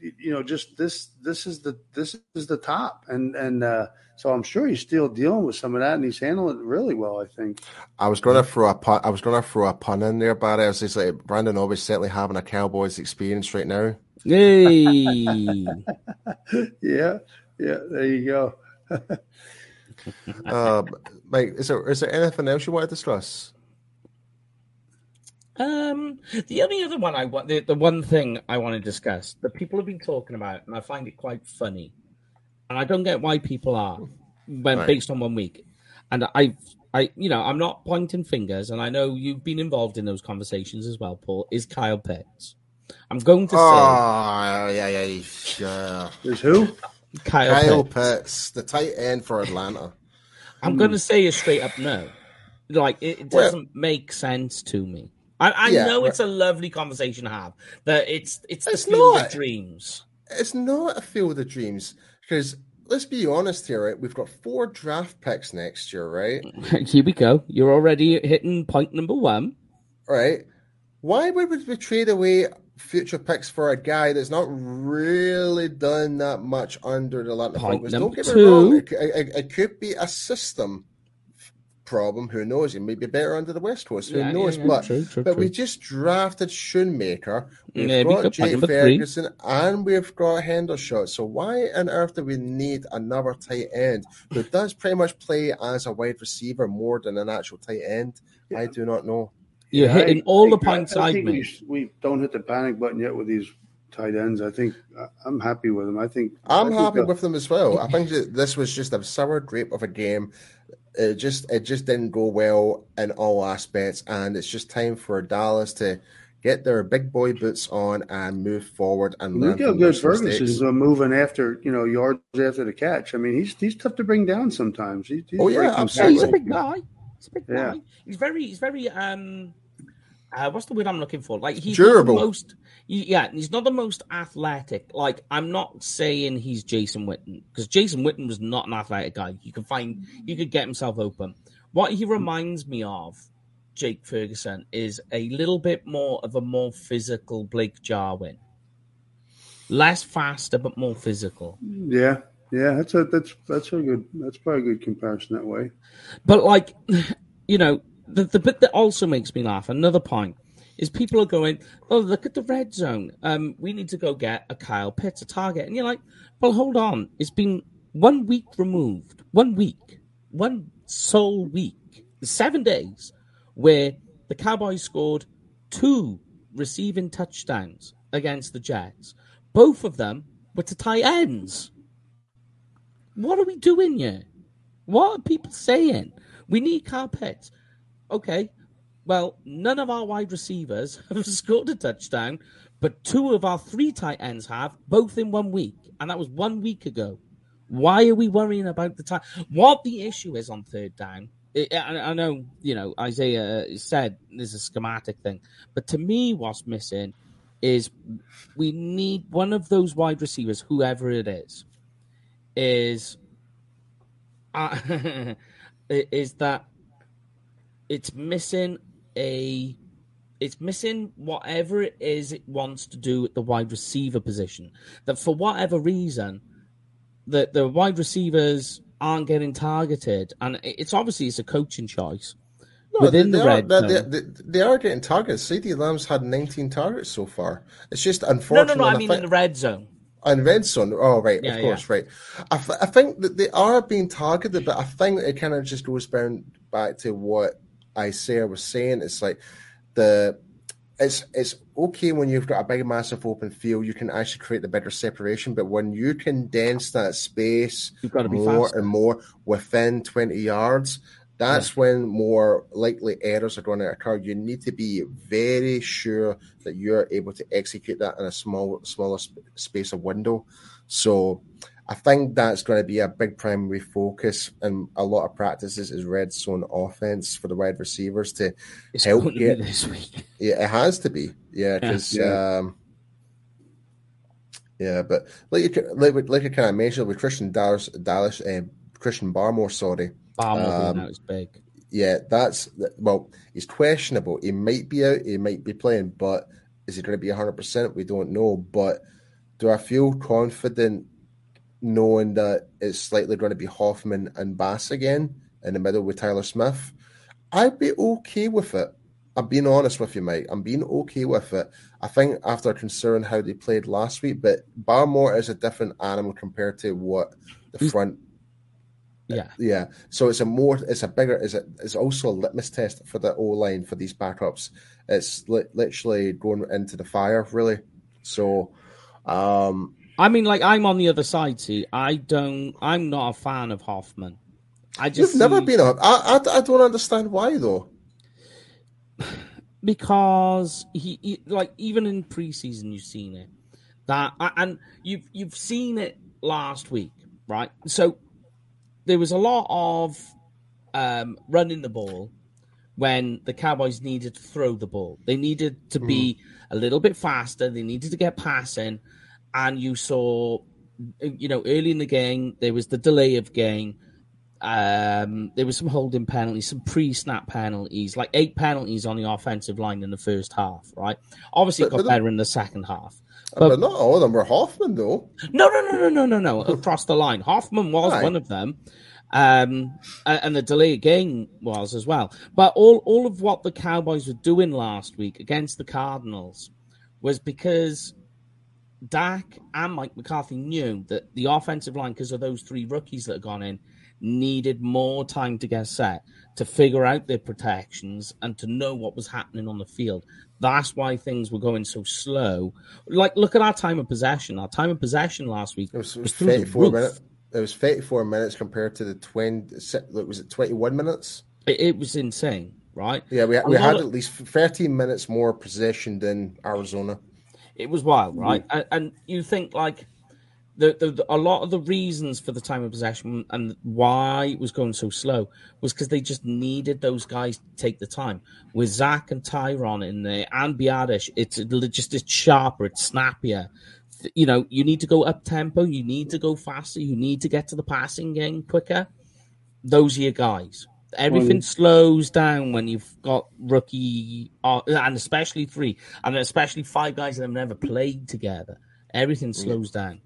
You know, just this this is the this is the top, and and uh, so I'm sure he's still dealing with some of that, and he's handling it really well. I think. I was going to throw a pun. I was going to throw a pun in there, but I was just like Brandon Aubrey's certainly having a Cowboys experience right now. Yay! yeah, yeah. There you go. um, Mike, is there is there anything else you want to discuss? Um, the only other one I want, the, the one thing I want to discuss that people have been talking about, and I find it quite funny, and I don't get why people are when right. based on one week. And I, I, you know, I'm not pointing fingers, and I know you've been involved in those conversations as well, Paul. Is Kyle Pitts? I'm going to say, oh yeah, yeah, yeah. There's who? Kyle, Kyle Pitts. Pitts, the tight end for Atlanta. I'm hmm. going to say a straight up no. Like it, it doesn't well, make sense to me. I, I yeah, know it's a lovely conversation to have. That it's it's, it's the field not, of dreams. It's not a field of dreams because let's be honest here, right? We've got four draft picks next year, right? here we go. You're already hitting point number one. Right. Why would we trade away future picks for a guy that's not really done that much under the Atlanta Falcons. Don't get me wrong, it, it, it, could be a system problem. Who knows? He may be better under the West Coast. Who yeah, knows? Yeah, yeah. But true, true, but true. we just drafted Schoonmaker. We've yeah, got Jay Ferguson three. and we've got Hendershot. So why on earth do we need another tight end who does pretty much play as a wide receiver more than an actual tight end? I do not know. You're hitting I, all I, the points I, I think we, we, don't hit the panic button yet with these tight ends. I think I'm happy with them. I think I'm I think happy with them as well. I think this was just a sour grape of a game. It just it just didn't go well in all aspects, and it's just time for Dallas to get their big boy boots on and move forward and learn. Look how good Ferguson's uh, moving after you know yards after the catch. I mean, he's he's tough to bring down sometimes. He's, he's oh yeah, absolutely. He's a big guy. He's a big yeah. guy. He's very he's very um. Uh, what's the word I'm looking for? Like he's durable. most, yeah, he's not the most athletic. Like I'm not saying he's Jason Witten because Jason Witten was not an athletic guy. You can find, you could get himself open. What he reminds me of Jake Ferguson is a little bit more of a more physical Blake Jarwin. Less faster, but more physical. Yeah, yeah, that's a that's that's a good that's probably a good comparison that way. But like, you know, the the bit that also makes me laugh. Another point is people are going, oh, look at the red zone. Um, we need to go get a Kyle Pitts, a target, and you're like, well, hold on. It's been one week removed, one week, one sole week, seven days where the Cowboys scored two receiving touchdowns against the Jets. Both of them were to tight ends. What are we doing here? What are people saying? We need Pitts. Okay, well, none of our wide receivers have scored a touchdown, but two of our three tight ends have, both in one week. And that was one week ago. Why are we worrying about the time? What the issue is on third down I, know, you know, Isaiah uh, said there's a schematic thing, but to me, what's missing is we need one of those wide receivers, whoever it is, is uh, is that it's missing a it's missing whatever it is it wants to do at the wide receiver position. That for whatever reason, the the wide receivers aren't getting targeted, and it's obviously it's a coaching choice. No, within they, they the red are, they, they, they, are getting targets. CeeDee Lamb's had 19 targets so far. It's just unfortunate. No, no, no. I mean I think, in the red zone. In red zone. Oh, right. Yeah, of course, yeah. right. I, th- I think that they are being targeted, but I think it kind of just goes back to what Isaiah was saying. It's like the it's it's okay when you've got a big massive open field you can actually create the better separation but when you condense that space you've got to be more and more within 20 yards that's yeah. when more likely errors are going to occur you need to be very sure that you're able to execute that in a small smaller sp- space of window so I think that's going to be a big primary focus and a lot of practices is red zone offense for the wide receivers to it's help get this week. Yeah, it has to be. Yeah, because yeah. Um, yeah, but like you, like, like I kind of mentioned with Christian Dallas, Dallas, uh, Christian Barmore, sorry, Barmore um, was big. Yeah, that's well, he's questionable. He might be out, he might be playing, but is he going to be hundred percent? We don't know. But do I feel confident knowing that it's slightly going to be Hoffman and Bass again in the middle with Tyler Smith, I'd be okay with it. I'm being honest with you, Mike. I'm being okay with it. I think after considering how they played last week, but Barmore is a different animal compared to what the front. Yeah, yeah. So it's a more, it's a bigger, it's a, it's also a litmus test for the O line for these backups. It's li- literally going into the fire, really. So, um, I mean, like I'm on the other side. See, I don't. I'm not a fan of Hoffman. I just you've see, never been a. I, I I don't understand why though. Because he, he like even in preseason you've seen it that and you've you've seen it last week, right? So there was a lot of um, running the ball when the Cowboys needed to throw the ball. They needed to be mm. a little bit faster. They needed to get passing and you saw, you know, early in the game there was the delay of game. Um, there was some holding penalties, some pre-snap penalties, like eight penalties on the offensive line in the first half. Right, obviously but, got better in the second half. But, but, not all of them were Hoffman, though. No, no, no, no, no, no, no. Across the line, Hoffman was right. one of them, um, and the delay game was as well. But all, all of what the Cowboys were doing last week against the Cardinals was because Dak and Mike McCarthy knew that the offensive line, because of those three rookies that had gone in, needed more time to get set to figure out their protections and to know what was happening on the field. That's why things were going so slow. Like, look at our time of possession. Our time of possession last week it was, it was, was 34 minutes. It was 34 minutes compared to the 20. Was it 21 minutes? It, it was insane, right? Yeah, we, we had of, at least 13 minutes more possession than Arizona. It was wild, right? Mm-hmm. And, and you think like the, the, the, a lot of the reasons for the time of possession and why it was going so slow was because they just needed those guys to take the time. With Zack and Tyron in there and Biadasz, it's just it's sharper, it's snappier. You know, you need to go up tempo, you need to go faster, you need to get to the passing game quicker. Those are your guys. Everything slows down when you've got rookie, uh, and especially three, and especially five guys that have never played together. Everything slows down.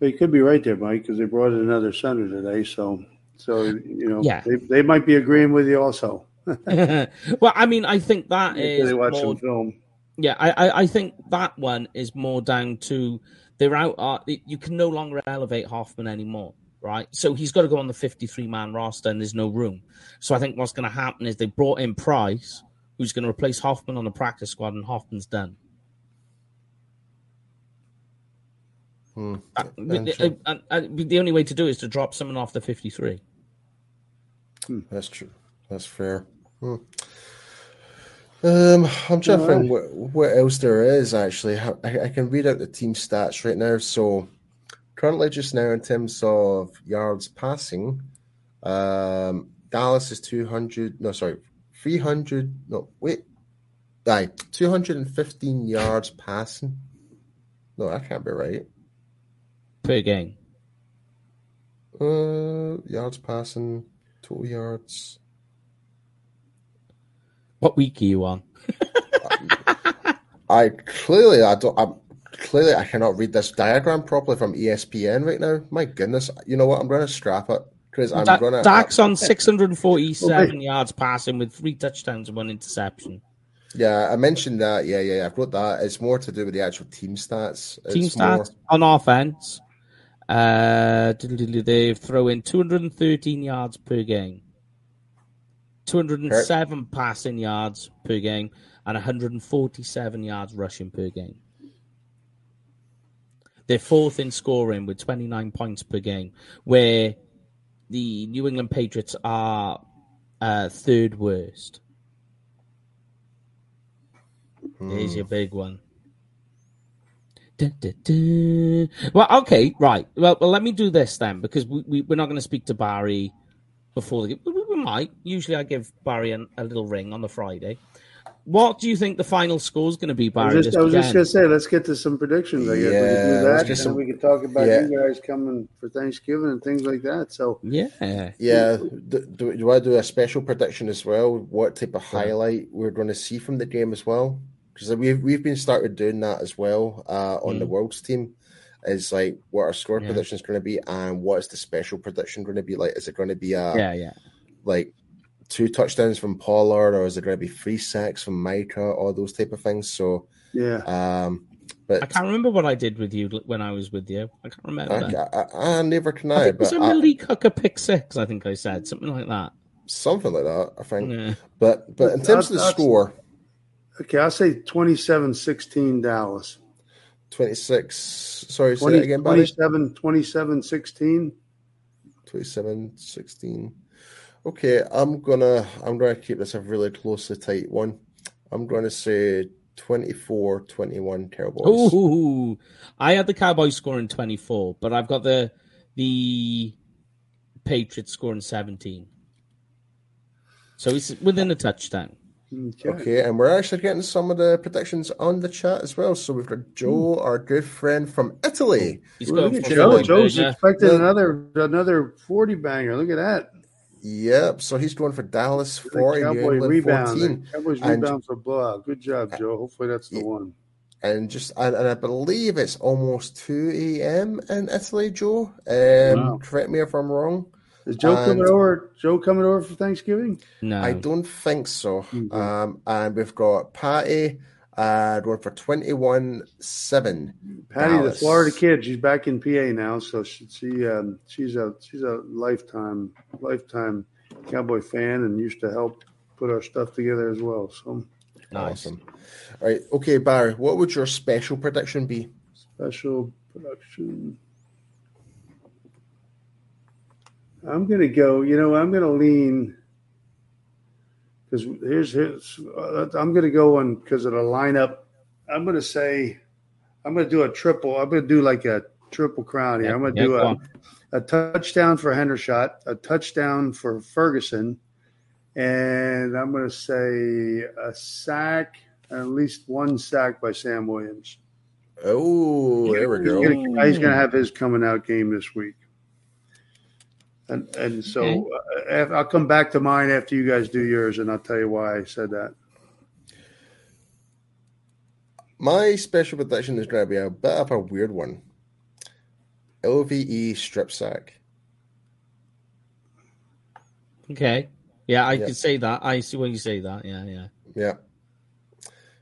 You could be right there, Mike, because they brought in another center today. So, so you know, yeah. they, they might be agreeing with you also. well, I mean, I think that is they more, some film. Yeah, I, I, I think that one is more down to they're out. Uh, you can no longer elevate Hoffman anymore, right? So he's got to go on the fifty-three man roster, and there's no room. So I think what's going to happen is they brought in Price, who's going to replace Hoffman on the practice squad, and Hoffman's done. Hmm. Uh, uh, uh, the only way to do it is to drop someone off the 53. Hmm. That's true. That's fair. Hmm. Um, I'm trying to think what, what else there is actually. I, I, can read out the team stats right now. So, currently, just now, in terms of yards passing, um, Dallas is 200. No, sorry, 300. No, wait. Aye, 215 yards passing. No, that can't be right per game? Uh, yards passing, total yards. What week are you on? I clearly I don't. I'm clearly I cannot read this diagram properly from ESPN right now. My goodness, you know what? I'm going to scrap it because I'm da- going to. Dak's on 647 yards passing with three touchdowns and one interception. Yeah, I mentioned that. Yeah, yeah, yeah. I've got that. It's more to do with the actual team stats. Team stats more... on offense. Uh, they throw in 213 yards per game, 207 Hurt. passing yards per game, and 147 yards rushing per game. They're fourth in scoring with 29 points per game, where the New England Patriots are uh, third worst. Mm. Here's your big one. Da, da, da. Well, okay, right. Well, well, let me do this then because we, we are not going to speak to Barry before the game. We, we might. Usually, I give Barry an, a little ring on the Friday. What do you think the final score is going to be, Barry? I was just, just going to say, let's get to some predictions. I guess yeah, we can do that, and some, we can talk about yeah. you guys coming for Thanksgiving and things like that. So yeah, yeah. Do, do, do I do a special prediction as well? What type of highlight we're going to see from the game as well? Because we've we've been started doing that as well uh, on mm. the world's team. Is like what our score yeah. prediction is going to be, and what is the special prediction going to be like? Is it going to be a yeah yeah like two touchdowns from Pollard, or is it going to be three sacks from Micah, all those type of things? So yeah, um, but I can't remember what I did with you when I was with you. I can't remember. I, I, I never can I. I but was a Malik Hooker pick six? I think I said something like that. Something like that, I think. Yeah. But but in terms of the score, Okay, I'll say 27 16 Dallas. 26. Sorry, 20, say again, 27, 27 16. 27 16. Okay, I'm gonna I'm gonna keep this a really closely tight one. I'm gonna say 24 21 Cowboys. Ooh, I had the Cowboys scoring 24, but I've got the the Patriots scoring 17. So it's within a touchdown. Okay. okay. and we're actually getting some of the predictions on the chat as well. So we've got Joe, mm. our good friend from Italy. He's going Joe. Joe's expecting yeah. another another forty banger. Look at that. Yep. So he's going for Dallas forty. Cowboy rebound. 14. Cowboys and, rebound for blowout. Good job, Joe. Hopefully that's the yeah. one. And just and, and, I believe it's almost two a.m. in Italy, Joe. Um, wow. Correct me if I'm wrong. Is Joe and coming over? Joe coming over for Thanksgiving? No, I don't think so. Mm-hmm. Um, and we've got Patty Uh, going for 21 7. Patty, Dallas. the Florida kid, she's back in PA now. So she, she um, she's a she's a lifetime lifetime Cowboy fan and used to help put our stuff together as well. So awesome. All right. Okay, Barry, what would your special prediction be? Special production. I'm going to go, you know, I'm going to lean because here's, here's uh, I'm going to go on because of the lineup. I'm going to say, I'm going to do a triple. I'm going to do like a triple crown here. I'm going to yeah, do a, a touchdown for Hendershot, a touchdown for Ferguson, and I'm going to say a sack, at least one sack by Sam Williams. Oh, there we go. He's going to have his coming out game this week. And and so okay. uh, I'll come back to mine after you guys do yours, and I'll tell you why I said that. My special prediction is going to be a bit of a weird one. LVE strip sack. Okay. Yeah, I yeah. could say that. I see when you say that. Yeah, yeah. Yeah.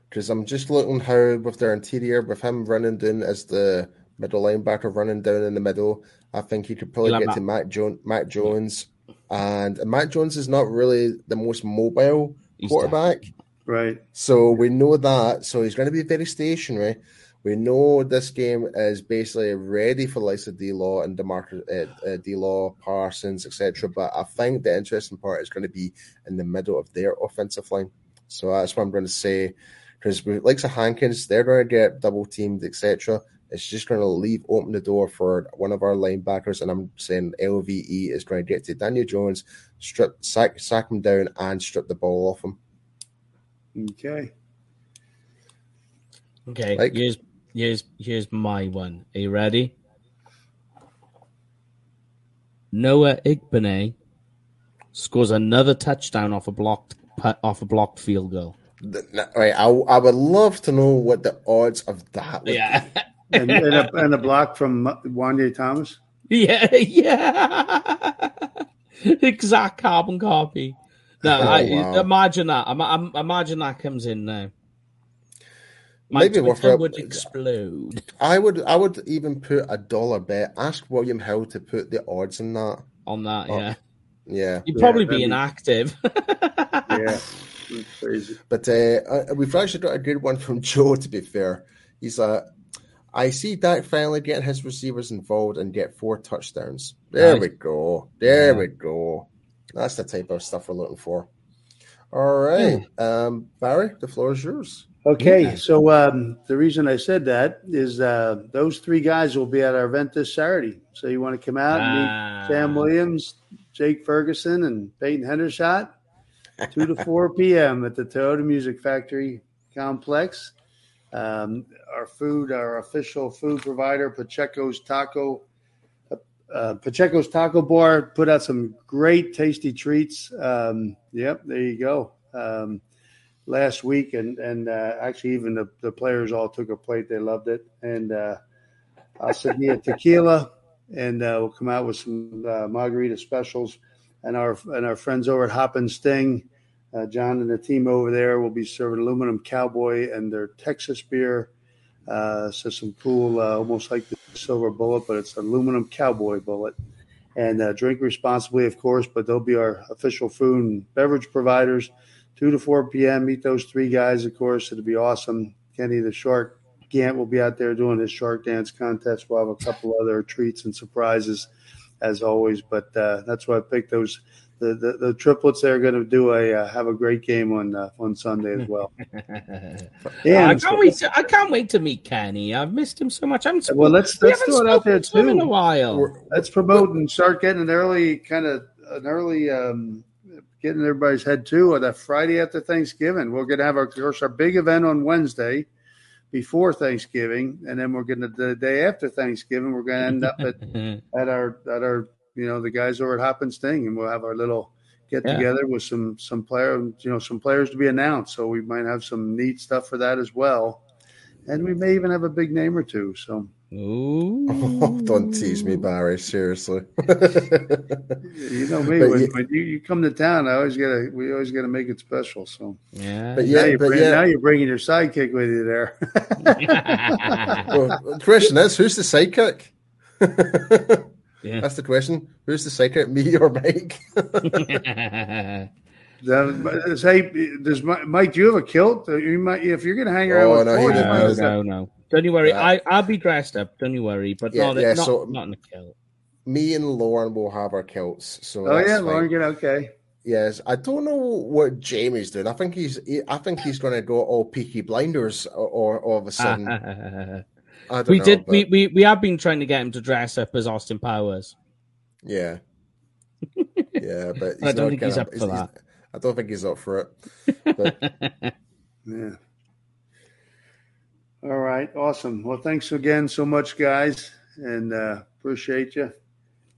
Because I'm just looking how with their interior, with him running down as the middle linebacker running down in the middle, I think he could probably get to Matt, jo- Mac Jones. And Matt Jones is not really the most mobile he's quarterback. Dead. Right. So we know that. So he's going to be very stationary. We know this game is basically ready for Lisa D Law and DeMarcus uh, uh, D Law, Parsons, etc. But I think the interesting part is going to be in the middle of their offensive line. So that's what I'm going to say. Because like the Hankins, they're going to get double teamed, etc. It's just going to leave open the door for one of our linebackers, and I'm saying LVE is going to get to Daniel Jones, strip, sack, sack him down, and strip the ball off him. Okay. Okay. Like, here's here's here's my one. Are you ready? Noah Igbine scores another touchdown off a blocked off a blocked field goal. Right, I, I would love to know what the odds of that. yeah, and, and, a, and, a, block from Juanyeh Thomas. Yeah, yeah, exact carbon copy. No, oh, I, wow. imagine that. imagine that comes in now. My Maybe Twitter would explode. I would. I would even put a dollar bet. Ask William Hill to put the odds on that. On that, oh, yeah, yeah. You'd probably yeah, be inactive. yeah, crazy. But uh, uh, we've actually got a good one from Joe. To be fair, he's like, I see Dak finally getting his receivers involved and get four touchdowns. There nice. we go. There yeah. we go. That's the type of stuff we're looking for. All right, hmm. um, Barry, the floor is yours. Okay, so um, the reason I said that is uh, those three guys will be at our event this Saturday. So you want to come out and meet ah. Sam Williams, Jake Ferguson, and Peyton Hendershot, two to four p.m. at the Toyota Music Factory complex. Um, our food, our official food provider, Pacheco's Taco. Uh, uh, Pacheco's Taco Bar put out some great, tasty treats. Um, yep, there you go. Um, last week, and and uh, actually even the, the players all took a plate. They loved it, and uh, I'll send you a tequila, and uh, we'll come out with some uh, margarita specials, and our and our friends over at Hop and Sting, uh, John and the team over there will be serving aluminum cowboy and their Texas beer. Uh, so some cool, uh, almost like the silver bullet, but it's aluminum cowboy bullet. And drink responsibly, of course. But they'll be our official food and beverage providers 2 to 4 p.m. Meet those three guys, of course. It'll be awesome. Kenny the Shark Gant will be out there doing his Shark Dance contest. We'll have a couple other treats and surprises, as always. But uh, that's why I picked those. The, the, the triplets they're going to do a uh, have a great game on uh, on Sunday as well. yeah, I can't wait. To, I can't wait to meet Kenny. I've missed him so much. I'm well. Let's let's do it out there too. In a while, let's promote and start getting an early kind of an early um, getting everybody's head too. Or that Friday after Thanksgiving, we're going to have our, of course, our big event on Wednesday before Thanksgiving, and then we're going to the day after Thanksgiving, we're going to end up at at our at our you know the guys over at Hop and Sting, and we'll have our little get together yeah. with some some player you know some players to be announced. So we might have some neat stuff for that as well. and we may even have a big name or two. So. Ooh. Oh, don't tease me, Barry. Seriously. you know me. When, when, you, you come to town, I always gotta. We always gotta make it special. So. Yeah. But yeah. Now you're, but yeah. now you're bringing your sidekick with you there. well, question is, who's the sidekick? yeah. That's the question. Who's the sidekick? Me or Mike? Uh, say, does Mike? Do you have a kilt? Uh, you might, if you're going to hang around oh, with no, boys, no, no, no. Don't you worry. I I'll be dressed up. Don't you worry. But yeah, no, yeah, not, so not in a kilt. Me and Lauren will have our kilts. So oh yeah, fine. Lauren, get okay. Yes, I don't know what Jamie's doing. I think he's I think he's going to go all Peaky Blinders or, or all of a sudden. we know, did. But... We, we we have been trying to get him to dress up as Austin Powers. Yeah, yeah, but I don't think he's up for that. I don't think he's up for it. But... yeah. All right, awesome. Well, thanks again so much, guys, and uh, appreciate you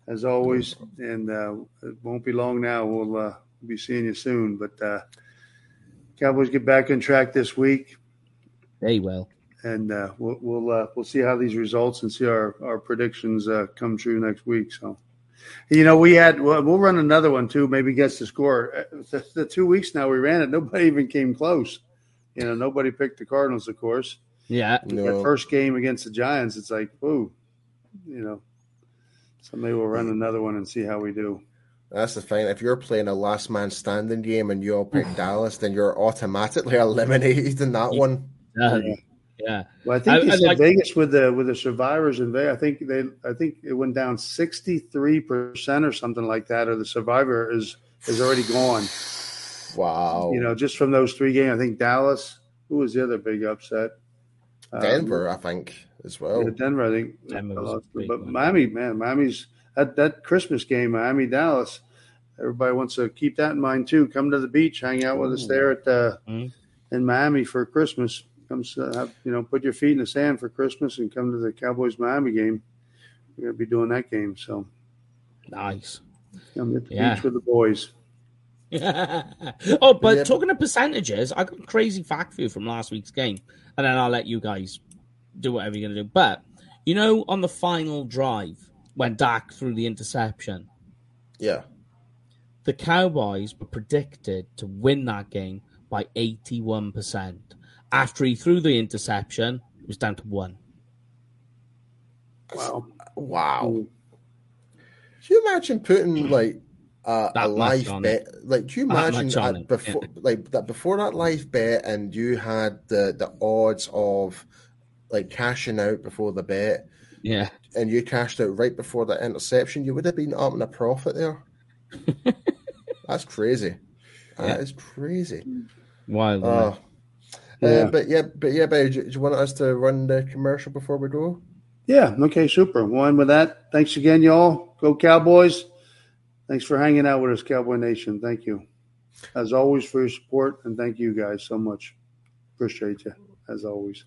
as always. And uh, it won't be long now. We'll uh, be seeing you soon. But uh, Cowboys get back on track this week. They will. And uh, we'll we'll, uh, we'll see how these results and see our our predictions uh, come true next week. So. You know, we had we'll, we'll run another one too. Maybe guess the score. Uh, the, the, two weeks now we ran it. Nobody even came close. You know, nobody picked the Cardinals, of course. Yeah, no. that first game against the Giants, it's like, whoa, you know. So maybe we'll run another one and see how we do. That's the thing. If you're playing a last man standing game and you all pick Dallas, then you're automatically eliminated in that one. Yeah. Yeah. Well, I think I, said like, Vegas with the with the survivors in Vegas. I think they I think it went down sixty three percent or something like that, or the survivor is is already gone. Wow. You know, just from those three games, I think Dallas. Who was the other big upset? Denver, um, I think, as well. Yeah, Denver, I think. Denver but one. Miami, man, Miami's that that Christmas game, Miami Dallas. Everybody wants to keep that in mind too. Come to the beach, hang out with Ooh. us there at uh, mm-hmm. in Miami for Christmas. Come, have, you know, put your feet in the sand for Christmas and come to the Cowboys Miami game. We're gonna be doing that game, so nice. Come to the yeah. beach with the boys. oh, but yeah. talking of percentages, I got a crazy fact for you from last week's game, and then I'll let you guys do whatever you're gonna do. But you know, on the final drive when Dak threw the interception, yeah, the Cowboys were predicted to win that game by eighty-one percent. After he threw the interception, it was down to one. Wow! Wow! Can you imagine putting like uh, a live bet. Like, do you imagine that before, yeah. like that before that live bet, and you had the the odds of like cashing out before the bet, yeah, and you cashed out right before the interception, you would have been up in a profit there. That's crazy. Yeah. That is crazy. Wild. Uh, yeah. Uh, but yeah, but yeah, but do, do you want us to run the commercial before we go? Yeah. Okay. Super. One with that. Thanks again, y'all. Go Cowboys. Thanks for hanging out with us, Cowboy Nation. Thank you. As always, for your support, and thank you guys so much. Appreciate you, as always.